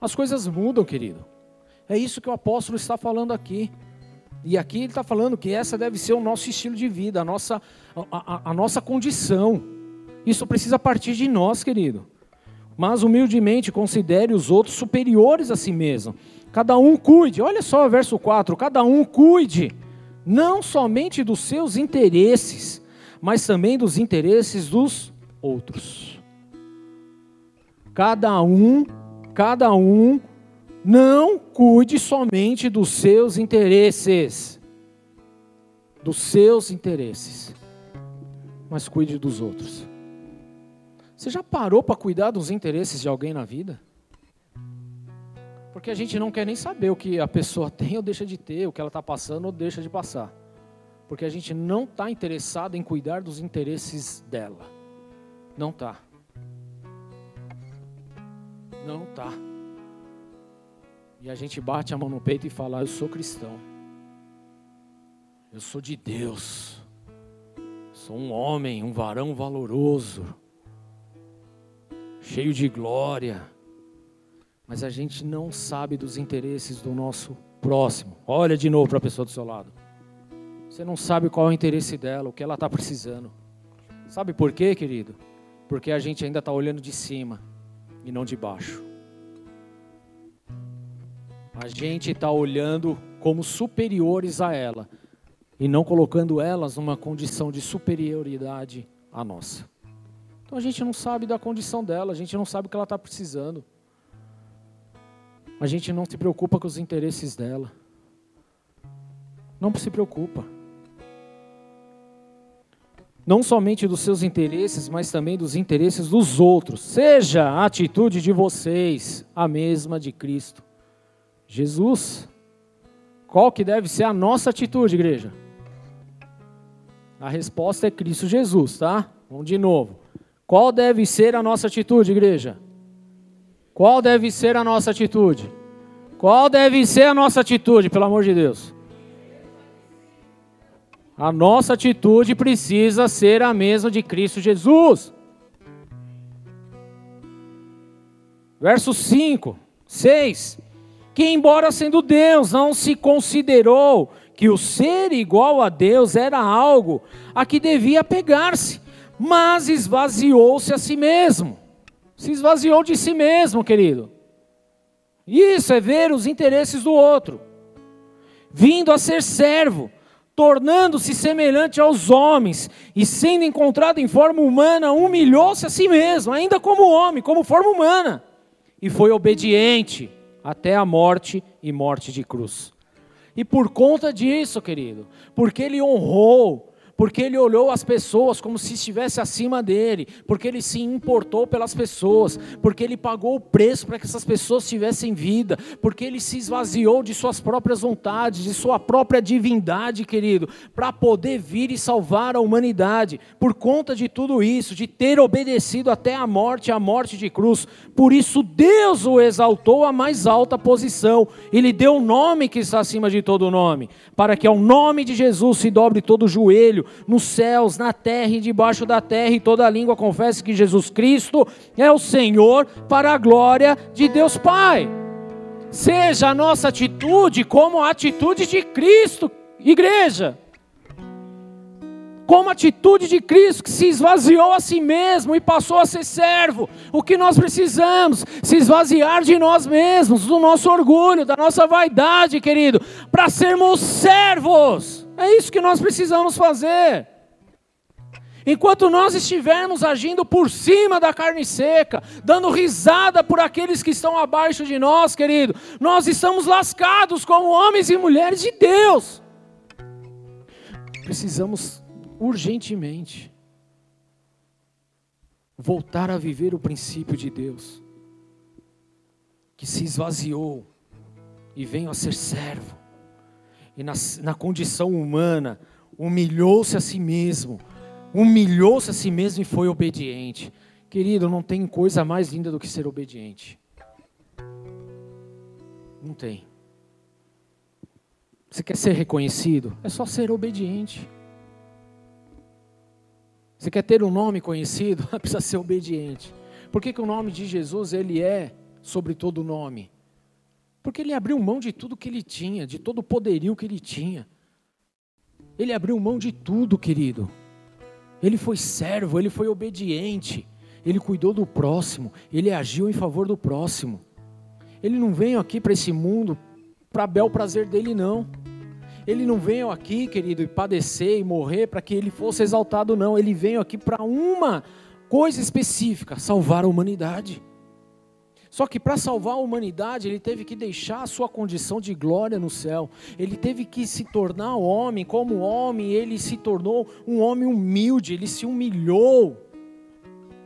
As coisas mudam, querido. É isso que o apóstolo está falando aqui. E aqui ele está falando que essa deve ser o nosso estilo de vida, a nossa, a, a, a nossa condição. Isso precisa partir de nós, querido. Mas humildemente considere os outros superiores a si mesmo. Cada um cuide, olha só o verso 4: cada um cuide, não somente dos seus interesses, mas também dos interesses dos outros. Cada um, cada um não cuide somente dos seus interesses, dos seus interesses, mas cuide dos outros. Você já parou para cuidar dos interesses de alguém na vida? Porque a gente não quer nem saber o que a pessoa tem ou deixa de ter, o que ela está passando ou deixa de passar. Porque a gente não está interessado em cuidar dos interesses dela. Não está. Não está. E a gente bate a mão no peito e fala: Eu sou cristão. Eu sou de Deus. Sou um homem, um varão valoroso. Cheio de glória. Mas a gente não sabe dos interesses do nosso próximo. Olha de novo para a pessoa do seu lado. Você não sabe qual é o interesse dela, o que ela está precisando. Sabe por quê, querido? Porque a gente ainda está olhando de cima e não de baixo. A gente está olhando como superiores a ela e não colocando elas numa condição de superioridade à nossa. Então a gente não sabe da condição dela, a gente não sabe o que ela está precisando. A gente não se preocupa com os interesses dela. Não se preocupa. Não somente dos seus interesses, mas também dos interesses dos outros. Seja a atitude de vocês a mesma de Cristo. Jesus. Qual que deve ser a nossa atitude, igreja? A resposta é Cristo Jesus, tá? Vamos de novo. Qual deve ser a nossa atitude, igreja? Qual deve ser a nossa atitude? Qual deve ser a nossa atitude, pelo amor de Deus? A nossa atitude precisa ser a mesma de Cristo Jesus. Verso 5, 6 que, embora sendo Deus, não se considerou que o ser igual a Deus era algo a que devia pegar-se, mas esvaziou-se a si mesmo. Se esvaziou de si mesmo, querido. Isso é ver os interesses do outro. Vindo a ser servo, tornando-se semelhante aos homens, e sendo encontrado em forma humana, humilhou-se a si mesmo, ainda como homem, como forma humana, e foi obediente até a morte e morte de cruz. E por conta disso, querido, porque ele honrou porque ele olhou as pessoas como se estivesse acima dele, porque ele se importou pelas pessoas, porque ele pagou o preço para que essas pessoas tivessem vida, porque ele se esvaziou de suas próprias vontades, de sua própria divindade, querido, para poder vir e salvar a humanidade. Por conta de tudo isso, de ter obedecido até a morte, a morte de cruz, por isso Deus o exaltou à mais alta posição, ele deu o um nome que está acima de todo nome, para que ao nome de Jesus se dobre todo o joelho nos céus, na terra e debaixo da terra, e toda língua confesse que Jesus Cristo é o Senhor, para a glória de Deus Pai. Seja a nossa atitude como a atitude de Cristo, igreja como atitude de Cristo que se esvaziou a si mesmo e passou a ser servo. O que nós precisamos? Se esvaziar de nós mesmos, do nosso orgulho, da nossa vaidade, querido, para sermos servos. É isso que nós precisamos fazer. Enquanto nós estivermos agindo por cima da carne seca, dando risada por aqueles que estão abaixo de nós, querido, nós estamos lascados como homens e mulheres de Deus. Precisamos urgentemente voltar a viver o princípio de Deus, que se esvaziou e veio a ser servo, e na, na condição humana humilhou-se a si mesmo, humilhou-se a si mesmo e foi obediente. Querido, não tem coisa mais linda do que ser obediente. Não tem. Você quer ser reconhecido? É só ser obediente. Você quer ter um nome conhecido? Precisa ser obediente. Por que, que o nome de Jesus ele é sobre todo nome? Porque ele abriu mão de tudo que ele tinha, de todo o poderio que ele tinha. Ele abriu mão de tudo, querido. Ele foi servo, ele foi obediente, ele cuidou do próximo, ele agiu em favor do próximo. Ele não veio aqui para esse mundo para bel prazer dele, não. Ele não veio aqui, querido, e padecer e morrer para que ele fosse exaltado, não. Ele veio aqui para uma coisa específica: salvar a humanidade. Só que para salvar a humanidade, ele teve que deixar a sua condição de glória no céu. Ele teve que se tornar homem, como homem, ele se tornou um homem humilde, ele se humilhou.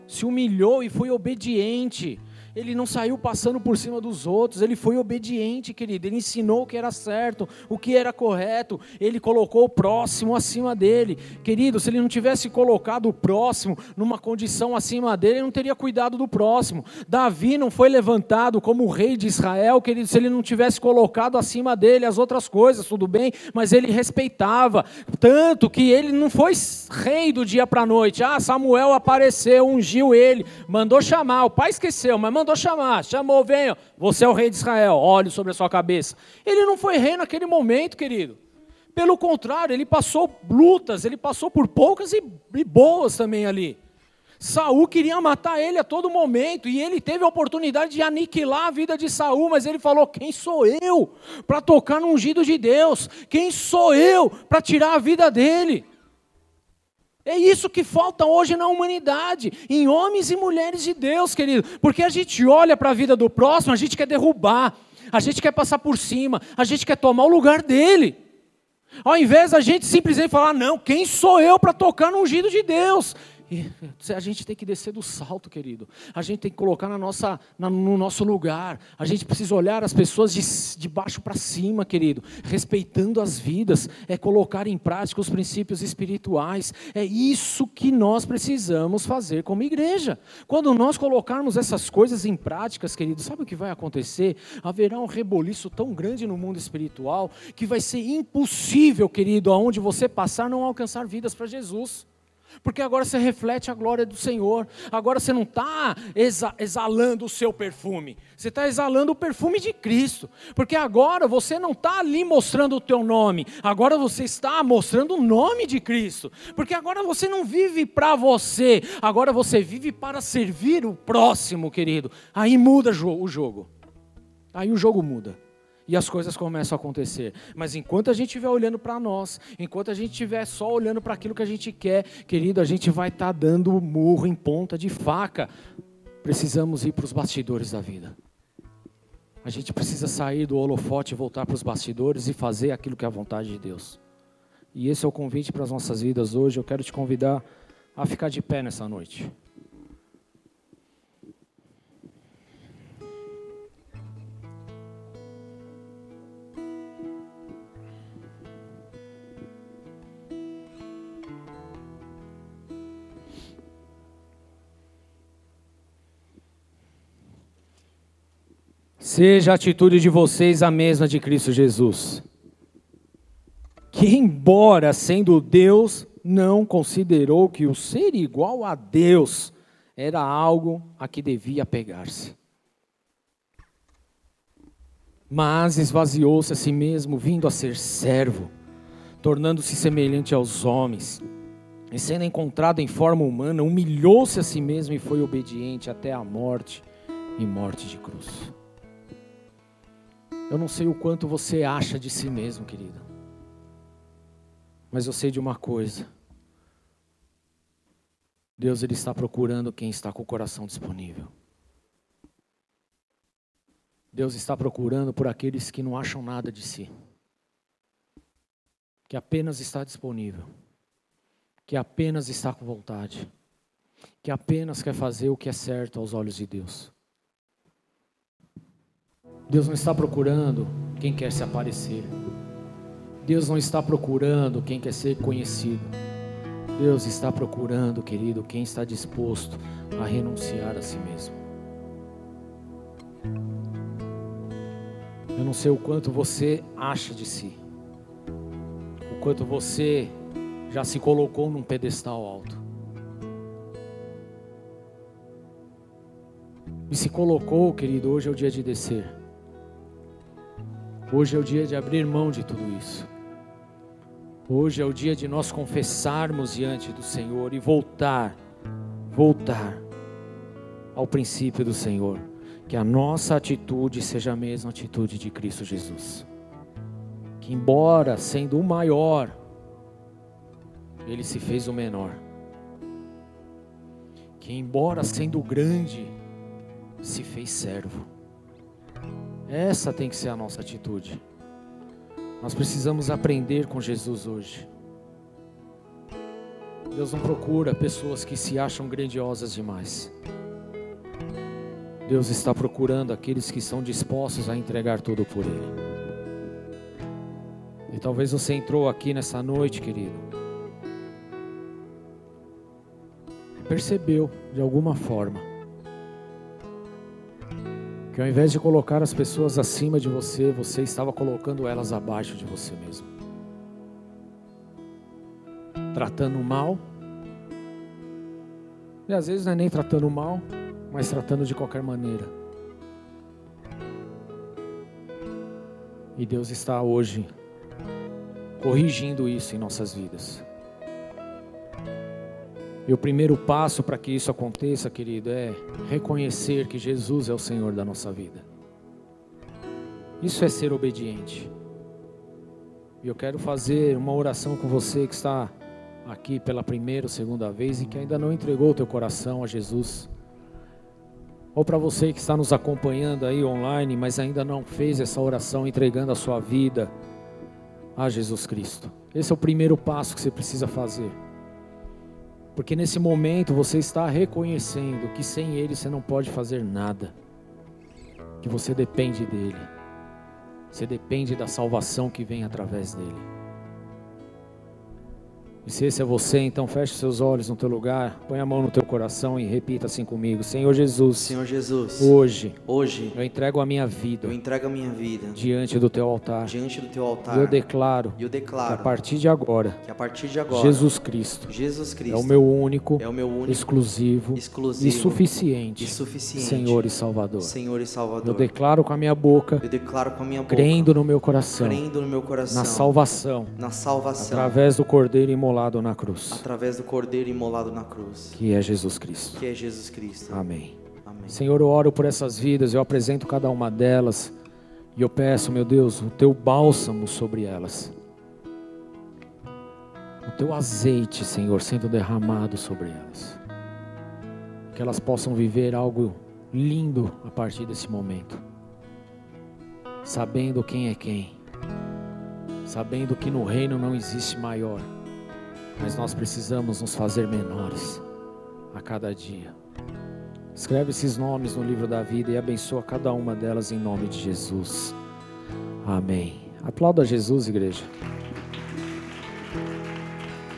Se humilhou e foi obediente. Ele não saiu passando por cima dos outros, ele foi obediente, querido. Ele ensinou o que era certo, o que era correto. Ele colocou o próximo acima dele. Querido, se ele não tivesse colocado o próximo numa condição acima dele, ele não teria cuidado do próximo. Davi não foi levantado como rei de Israel, querido, se ele não tivesse colocado acima dele as outras coisas, tudo bem, mas ele respeitava. Tanto que ele não foi rei do dia para a noite. Ah, Samuel apareceu, ungiu ele, mandou chamar. O pai esqueceu, mas mandou chamar, chamou, venha, você é o rei de Israel, olhe sobre a sua cabeça. Ele não foi rei naquele momento, querido. Pelo contrário, ele passou lutas, ele passou por poucas e, e boas também ali. Saul queria matar ele a todo momento e ele teve a oportunidade de aniquilar a vida de Saul, mas ele falou: "Quem sou eu para tocar no ungido de Deus? Quem sou eu para tirar a vida dele?" É isso que falta hoje na humanidade, em homens e mulheres de Deus, querido. Porque a gente olha para a vida do próximo, a gente quer derrubar, a gente quer passar por cima, a gente quer tomar o lugar dele. Ao invés da gente simplesmente falar, não, quem sou eu para tocar no ungido de Deus? A gente tem que descer do salto, querido. A gente tem que colocar na nossa, na, no nosso lugar. A gente precisa olhar as pessoas de, de baixo para cima, querido. Respeitando as vidas. É colocar em prática os princípios espirituais. É isso que nós precisamos fazer como igreja. Quando nós colocarmos essas coisas em práticas, querido, sabe o que vai acontecer? Haverá um reboliço tão grande no mundo espiritual que vai ser impossível, querido, aonde você passar, não alcançar vidas para Jesus. Porque agora você reflete a glória do Senhor. Agora você não está exalando o seu perfume. Você está exalando o perfume de Cristo. Porque agora você não está ali mostrando o teu nome. Agora você está mostrando o nome de Cristo. Porque agora você não vive para você. Agora você vive para servir o próximo, querido. Aí muda o jogo. Aí o jogo muda e as coisas começam a acontecer. Mas enquanto a gente estiver olhando para nós, enquanto a gente estiver só olhando para aquilo que a gente quer, querido, a gente vai estar tá dando murro em ponta de faca. Precisamos ir para os bastidores da vida. A gente precisa sair do holofote e voltar para os bastidores e fazer aquilo que é a vontade de Deus. E esse é o convite para as nossas vidas hoje. Eu quero te convidar a ficar de pé nessa noite. Seja a atitude de vocês a mesma de Cristo Jesus, que, embora sendo Deus, não considerou que o ser igual a Deus era algo a que devia pegar-se. Mas esvaziou-se a si mesmo, vindo a ser servo, tornando-se semelhante aos homens. E sendo encontrado em forma humana, humilhou-se a si mesmo e foi obediente até a morte e morte de cruz. Eu não sei o quanto você acha de si mesmo, querido. Mas eu sei de uma coisa. Deus ele está procurando quem está com o coração disponível. Deus está procurando por aqueles que não acham nada de si, que apenas está disponível, que apenas está com vontade, que apenas quer fazer o que é certo aos olhos de Deus. Deus não está procurando quem quer se aparecer. Deus não está procurando quem quer ser conhecido. Deus está procurando, querido, quem está disposto a renunciar a si mesmo. Eu não sei o quanto você acha de si, o quanto você já se colocou num pedestal alto. E se colocou, querido, hoje é o dia de descer. Hoje é o dia de abrir mão de tudo isso. Hoje é o dia de nós confessarmos diante do Senhor e voltar, voltar ao princípio do Senhor. Que a nossa atitude seja a mesma atitude de Cristo Jesus. Que, embora sendo o maior, ele se fez o menor. Que, embora sendo grande, se fez servo. Essa tem que ser a nossa atitude. Nós precisamos aprender com Jesus hoje. Deus não procura pessoas que se acham grandiosas demais. Deus está procurando aqueles que estão dispostos a entregar tudo por Ele. E talvez você entrou aqui nessa noite, querido, percebeu de alguma forma que ao invés de colocar as pessoas acima de você, você estava colocando elas abaixo de você mesmo. Tratando mal. E às vezes não é nem tratando mal, mas tratando de qualquer maneira. E Deus está hoje corrigindo isso em nossas vidas. E o primeiro passo para que isso aconteça, querido, é reconhecer que Jesus é o Senhor da nossa vida. Isso é ser obediente. E eu quero fazer uma oração com você que está aqui pela primeira ou segunda vez e que ainda não entregou o teu coração a Jesus. Ou para você que está nos acompanhando aí online, mas ainda não fez essa oração entregando a sua vida a Jesus Cristo. Esse é o primeiro passo que você precisa fazer. Porque nesse momento você está reconhecendo que sem Ele você não pode fazer nada, que você depende dEle, você depende da salvação que vem através dEle. E se esse é você, então feche seus olhos no teu lugar, põe a mão no teu coração e repita assim comigo: Senhor Jesus. Senhor Jesus. Hoje. Hoje. Eu entrego a minha vida. Eu entrego a minha vida diante do teu altar. Diante do teu altar. E eu declaro. Eu declaro. Que a partir de agora. Que a partir de agora. Jesus Cristo. Jesus Cristo. É o meu único. É o meu único. Exclusivo. Exclusivo. E suficiente. E suficiente. Senhor e Salvador. Senhor e Salvador. Eu declaro com a minha boca. Eu declaro com a minha boca. Crendo no meu coração. Crendo no meu coração. Na salvação. Na salvação. Através do Cordeiro imolado na cruz através do Cordeiro imolado na cruz, que é Jesus Cristo. Que é Jesus Cristo. Amém. Amém. Senhor, eu oro por essas vidas, eu apresento cada uma delas e eu peço, meu Deus, o teu bálsamo sobre elas. O teu azeite, Senhor, sendo derramado sobre elas. Que elas possam viver algo lindo a partir desse momento. Sabendo quem é quem. Sabendo que no reino não existe maior mas nós precisamos nos fazer menores a cada dia. Escreve esses nomes no livro da vida e abençoa cada uma delas em nome de Jesus. Amém. Aplauda Jesus, igreja.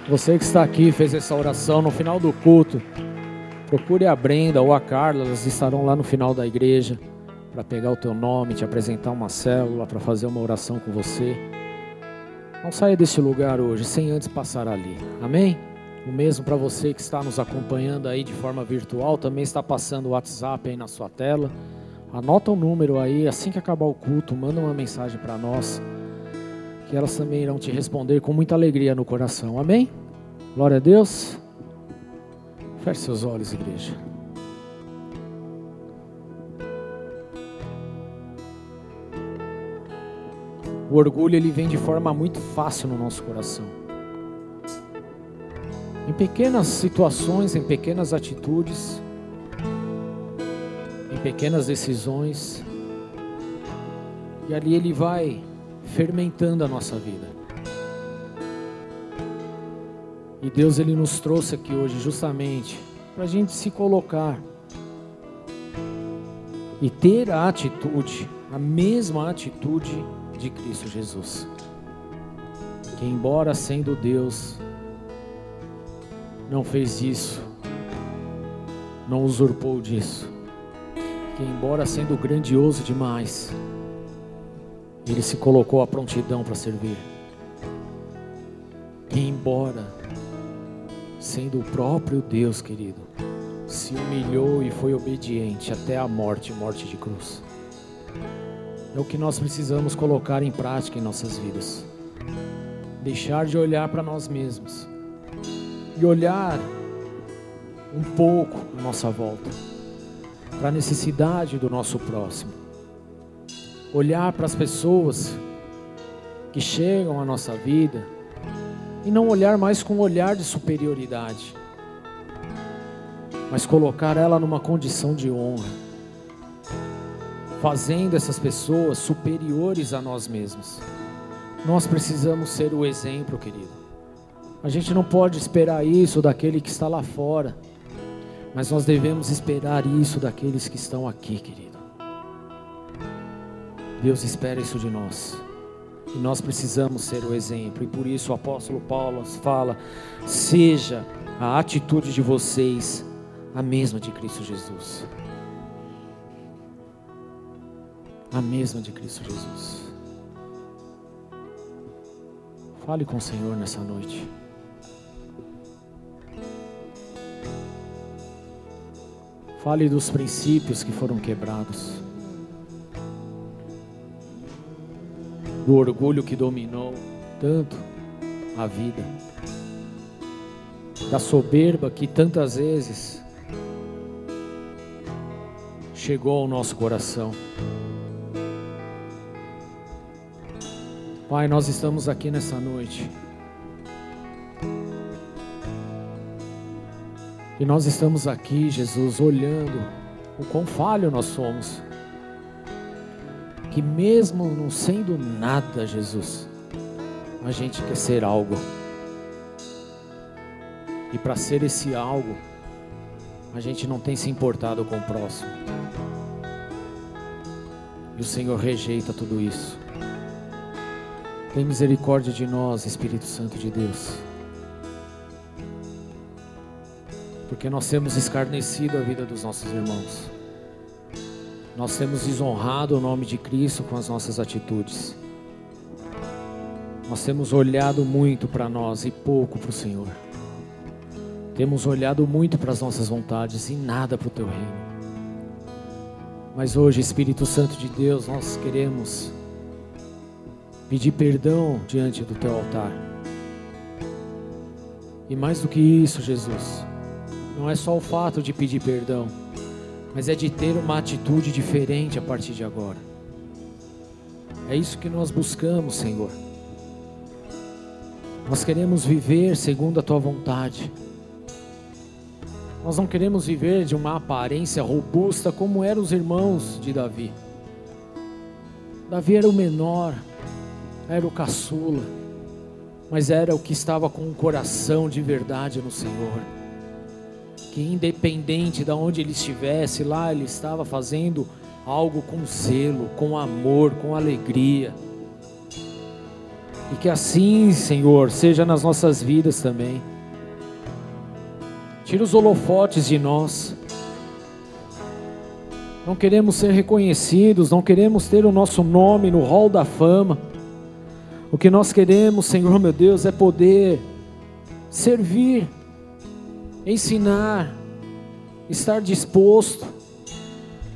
Você que está aqui, fez essa oração no final do culto, procure a Brenda ou a Carla, elas estarão lá no final da igreja para pegar o teu nome, te apresentar uma célula, para fazer uma oração com você. Não saia desse lugar hoje sem antes passar ali. Amém? O mesmo para você que está nos acompanhando aí de forma virtual, também está passando o WhatsApp aí na sua tela. Anota o número aí, assim que acabar o culto, manda uma mensagem para nós, que elas também irão te responder com muita alegria no coração. Amém? Glória a Deus. Feche seus olhos, igreja. O orgulho ele vem de forma muito fácil no nosso coração. em pequenas situações, em pequenas atitudes, em pequenas decisões. E ali Ele vai fermentando a nossa vida. E Deus Ele nos trouxe aqui hoje justamente para a gente se colocar e ter a atitude, a mesma atitude de Cristo Jesus. Que embora sendo Deus, não fez isso, não usurpou disso. Que embora sendo grandioso demais, ele se colocou à prontidão para servir. Que embora sendo o próprio Deus, querido, se humilhou e foi obediente até a morte morte de cruz. É o que nós precisamos colocar em prática em nossas vidas. Deixar de olhar para nós mesmos e olhar um pouco à nossa volta para a necessidade do nosso próximo. Olhar para as pessoas que chegam à nossa vida e não olhar mais com um olhar de superioridade mas colocar ela numa condição de honra, fazendo essas pessoas superiores a nós mesmos. Nós precisamos ser o exemplo, querido. A gente não pode esperar isso daquele que está lá fora, mas nós devemos esperar isso daqueles que estão aqui, querido. Deus espera isso de nós. E nós precisamos ser o exemplo. E por isso o apóstolo Paulo fala: seja a atitude de vocês a mesma de Cristo Jesus. A mesma de Cristo Jesus. Fale com o Senhor nessa noite. Fale dos princípios que foram quebrados. Do orgulho que dominou tanto a vida. Da soberba que tantas vezes chegou ao nosso coração. Pai, nós estamos aqui nessa noite. E nós estamos aqui, Jesus, olhando o quão falho nós somos. Que mesmo não sendo nada, Jesus, a gente quer ser algo. E para ser esse algo, a gente não tem se importado com o próximo. E o Senhor rejeita tudo isso. Tem misericórdia de nós, Espírito Santo de Deus. Porque nós temos escarnecido a vida dos nossos irmãos. Nós temos desonrado o nome de Cristo com as nossas atitudes. Nós temos olhado muito para nós e pouco para o Senhor. Temos olhado muito para as nossas vontades e nada para o teu reino. Mas hoje, Espírito Santo de Deus, nós queremos pedir perdão diante do teu altar. E mais do que isso, Jesus, não é só o fato de pedir perdão, mas é de ter uma atitude diferente a partir de agora. É isso que nós buscamos, Senhor. Nós queremos viver segundo a tua vontade. Nós não queremos viver de uma aparência robusta como eram os irmãos de Davi. Davi era o menor, era o caçula, mas era o que estava com o coração de verdade no Senhor. Que independente de onde ele estivesse, lá ele estava fazendo algo com zelo, com amor, com alegria. E que assim, Senhor, seja nas nossas vidas também. Tira os holofotes de nós. Não queremos ser reconhecidos, não queremos ter o nosso nome no hall da fama. O que nós queremos, Senhor meu Deus, é poder servir, ensinar, estar disposto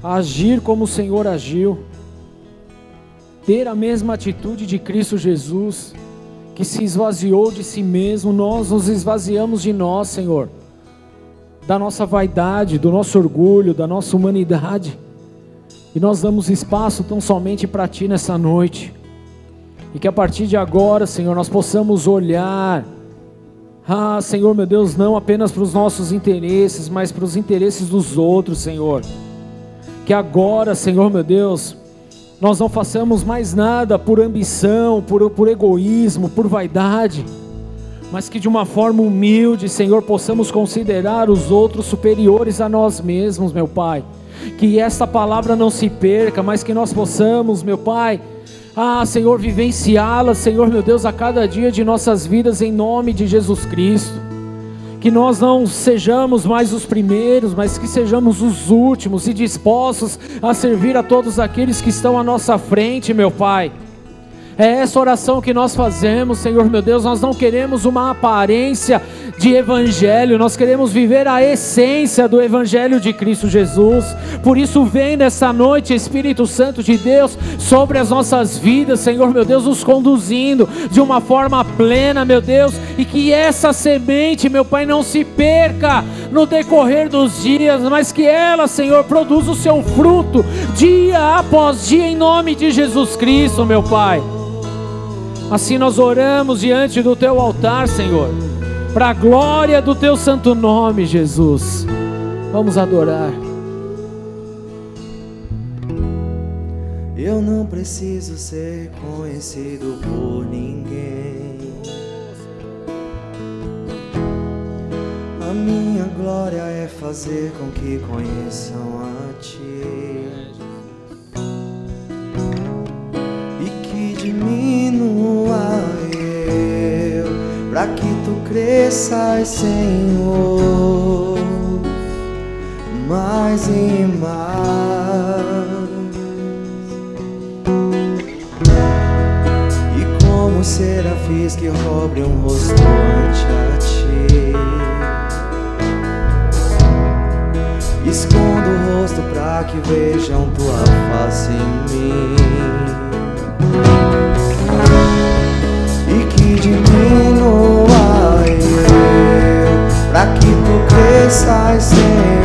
a agir como o Senhor agiu, ter a mesma atitude de Cristo Jesus, que se esvaziou de si mesmo, nós nos esvaziamos de nós, Senhor da nossa vaidade, do nosso orgulho, da nossa humanidade. E nós damos espaço tão somente para Ti nessa noite. E que a partir de agora, Senhor, nós possamos olhar Ah, Senhor meu Deus, não apenas para os nossos interesses, mas para os interesses dos outros, Senhor. Que agora, Senhor meu Deus, nós não façamos mais nada por ambição, por, por egoísmo, por vaidade, mas que de uma forma humilde, Senhor, possamos considerar os outros superiores a nós mesmos, meu Pai. Que essa palavra não se perca, mas que nós possamos, meu Pai, ah, Senhor, vivenciá-la, Senhor meu Deus, a cada dia de nossas vidas, em nome de Jesus Cristo que nós não sejamos mais os primeiros, mas que sejamos os últimos e dispostos a servir a todos aqueles que estão à nossa frente, meu Pai. É essa oração que nós fazemos, Senhor meu Deus. Nós não queremos uma aparência de evangelho, nós queremos viver a essência do evangelho de Cristo Jesus. Por isso, vem nessa noite, Espírito Santo de Deus, sobre as nossas vidas, Senhor meu Deus, nos conduzindo de uma forma plena, meu Deus, e que essa semente, meu Pai, não se perca no decorrer dos dias, mas que ela, Senhor, produza o seu fruto dia após dia, em nome de Jesus Cristo, meu Pai. Assim nós oramos diante do teu altar, Senhor, para a glória do teu santo nome, Jesus. Vamos adorar. Eu não preciso ser conhecido por ninguém. A minha glória é fazer com que conheçam a Ti. Diminua eu, para que tu cresças, Senhor, mais e mais. E como serafins que cobrem um rosto ante a ti. Escondo o rosto para que vejam tua face em mim. Cresças, Senhor,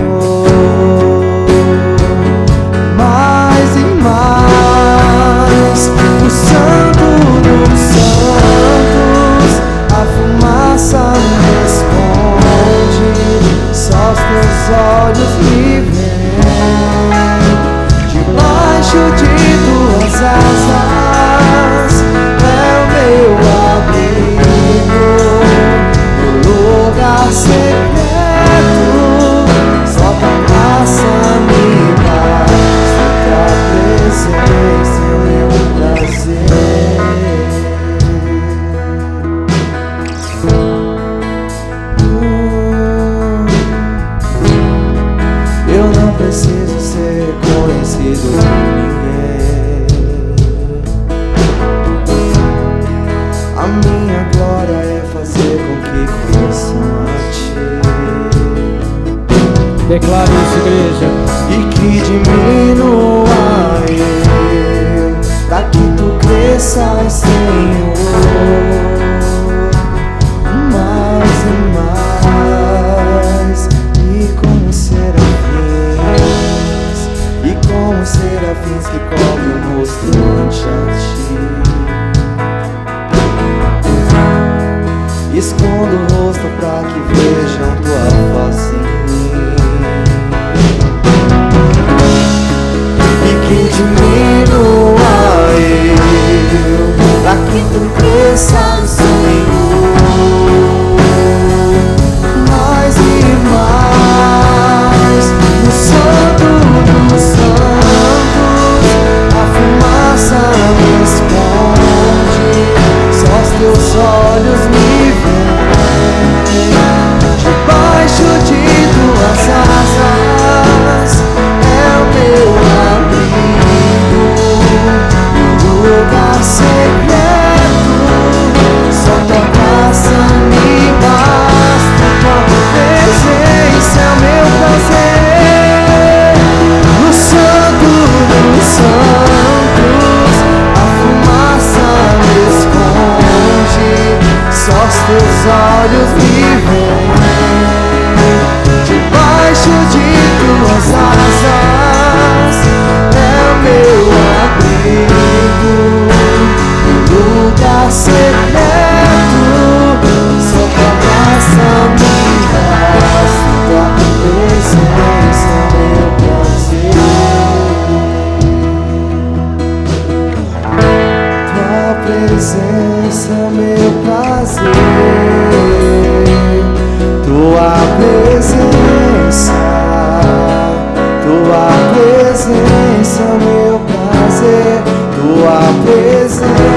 soul.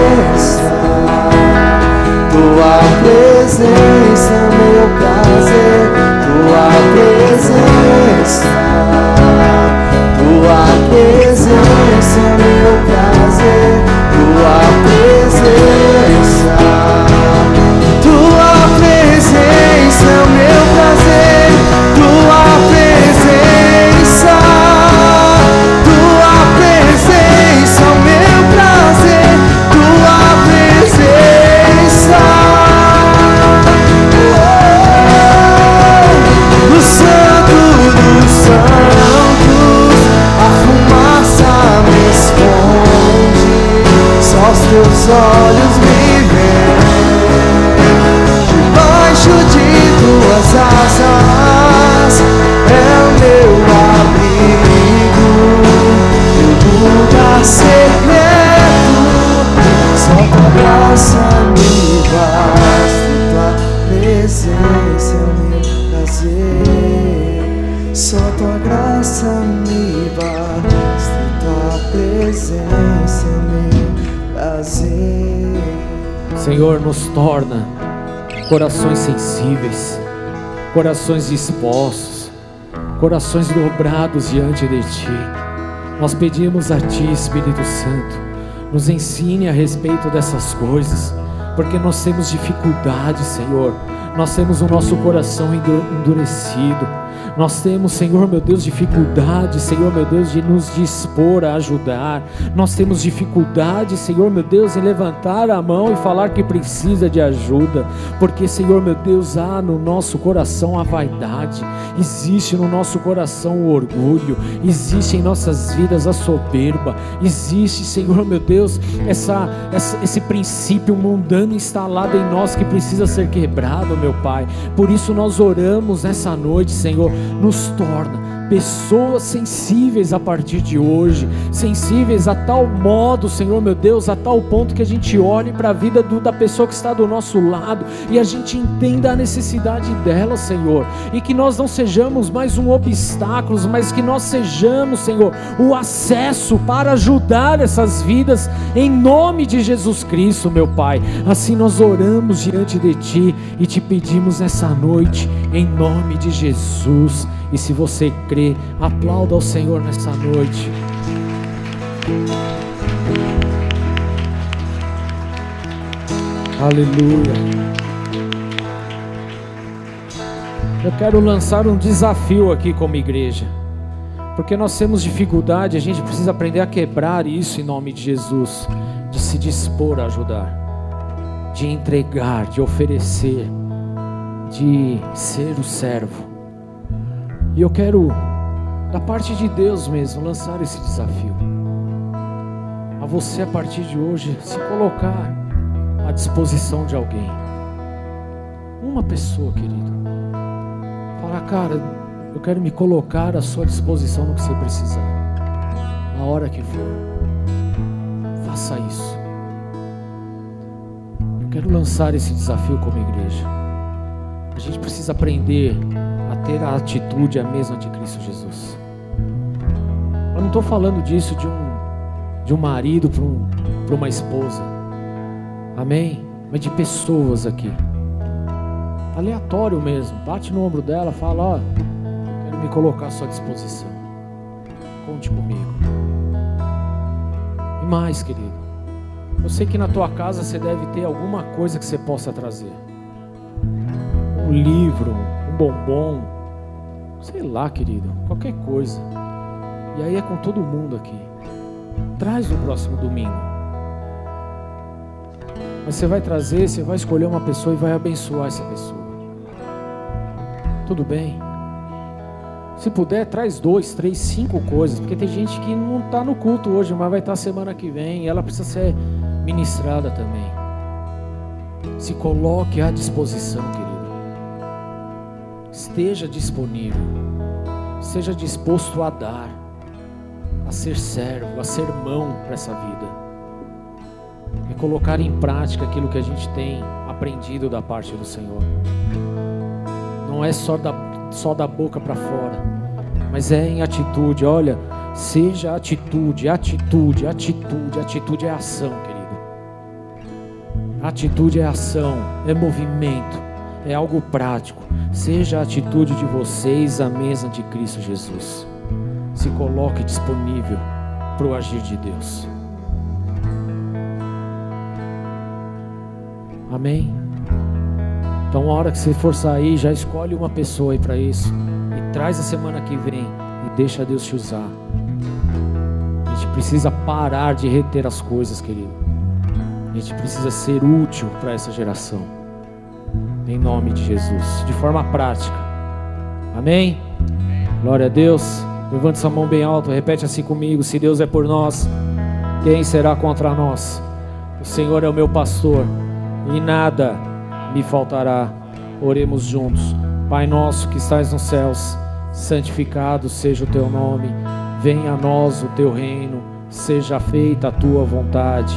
Corações sensíveis, corações dispostos, corações dobrados diante de Ti. Nós pedimos a Ti, Espírito Santo, nos ensine a respeito dessas coisas, porque nós temos dificuldade, Senhor. Nós temos o nosso coração endu- endurecido. Nós temos, Senhor meu Deus, dificuldade, Senhor meu Deus, de nos dispor a ajudar. Nós temos dificuldade, Senhor meu Deus, em levantar a mão e falar que precisa de ajuda, porque, Senhor meu Deus, há no nosso coração a vaidade, existe no nosso coração o orgulho, existe em nossas vidas a soberba, existe, Senhor meu Deus, essa, essa- esse princípio mundano instalado em nós que precisa ser quebrado, meu Pai. Por isso nós oramos nessa noite, Senhor, nos torna pessoas sensíveis a partir de hoje, sensíveis a tal modo, Senhor meu Deus, a tal ponto que a gente olhe para a vida do- da pessoa que está do nosso lado e a gente entenda a necessidade dela, Senhor, e que nós não sejamos mais um obstáculo, mas que nós sejamos, Senhor, o acesso para ajudar essas vidas em nome de Jesus Cristo, meu Pai. Assim nós oramos diante de Ti e te pedimos nessa noite, em nome de Jesus. E se você crê, aplauda ao Senhor nessa noite. Aleluia. Eu quero lançar um desafio aqui como igreja. Porque nós temos dificuldade, a gente precisa aprender a quebrar isso em nome de Jesus, de se dispor a ajudar, de entregar, de oferecer, de ser o servo. E eu quero, da parte de Deus mesmo, lançar esse desafio. A você, a partir de hoje, se colocar à disposição de alguém. Uma pessoa, querido. Falar, cara, eu quero me colocar à sua disposição no que você precisar. Na hora que for. Faça isso. Eu quero lançar esse desafio como igreja. A gente precisa aprender ter a atitude a mesma de Cristo Jesus. Eu não estou falando disso de um, de um marido para um, uma esposa. Amém? Mas de pessoas aqui. Aleatório mesmo. Bate no ombro dela, fala, ó, quero me colocar à sua disposição. Conte comigo. E mais, querido. Eu sei que na tua casa você deve ter alguma coisa que você possa trazer. Um livro, um bombom, sei lá, querido, qualquer coisa. E aí é com todo mundo aqui. Traz no próximo domingo. Mas você vai trazer, você vai escolher uma pessoa e vai abençoar essa pessoa. Tudo bem? Se puder, traz dois, três, cinco coisas, porque tem gente que não está no culto hoje, mas vai estar semana que vem e ela precisa ser ministrada também. Se coloque à disposição, querido. Esteja disponível. Seja disposto a dar, a ser servo, a ser mão para essa vida. E colocar em prática aquilo que a gente tem aprendido da parte do Senhor. Não é só da, só da boca para fora, mas é em atitude. Olha, seja atitude, atitude, atitude. Atitude é ação, querido. Atitude é ação, é movimento, é algo prático. Seja a atitude de vocês à mesa de Cristo Jesus. Se coloque disponível para o agir de Deus. Amém? Então, a hora que você for sair, já escolhe uma pessoa aí para isso. E traz a semana que vem e deixa Deus te usar. A gente precisa parar de reter as coisas, querido. A gente precisa ser útil para essa geração. Em nome de Jesus, de forma prática. Amém? Glória a Deus. Levante sua mão bem alto, repete assim comigo: Se Deus é por nós, quem será contra nós? O Senhor é o meu pastor e nada me faltará. Oremos juntos. Pai nosso que estás nos céus, santificado seja o teu nome. Venha a nós o teu reino. Seja feita a tua vontade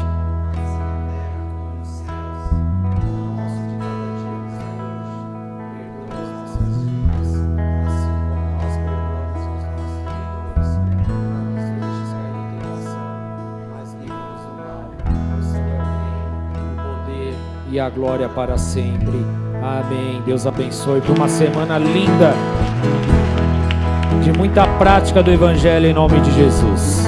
a glória para sempre. Amém. Deus abençoe por uma semana linda de muita prática do Evangelho em nome de Jesus.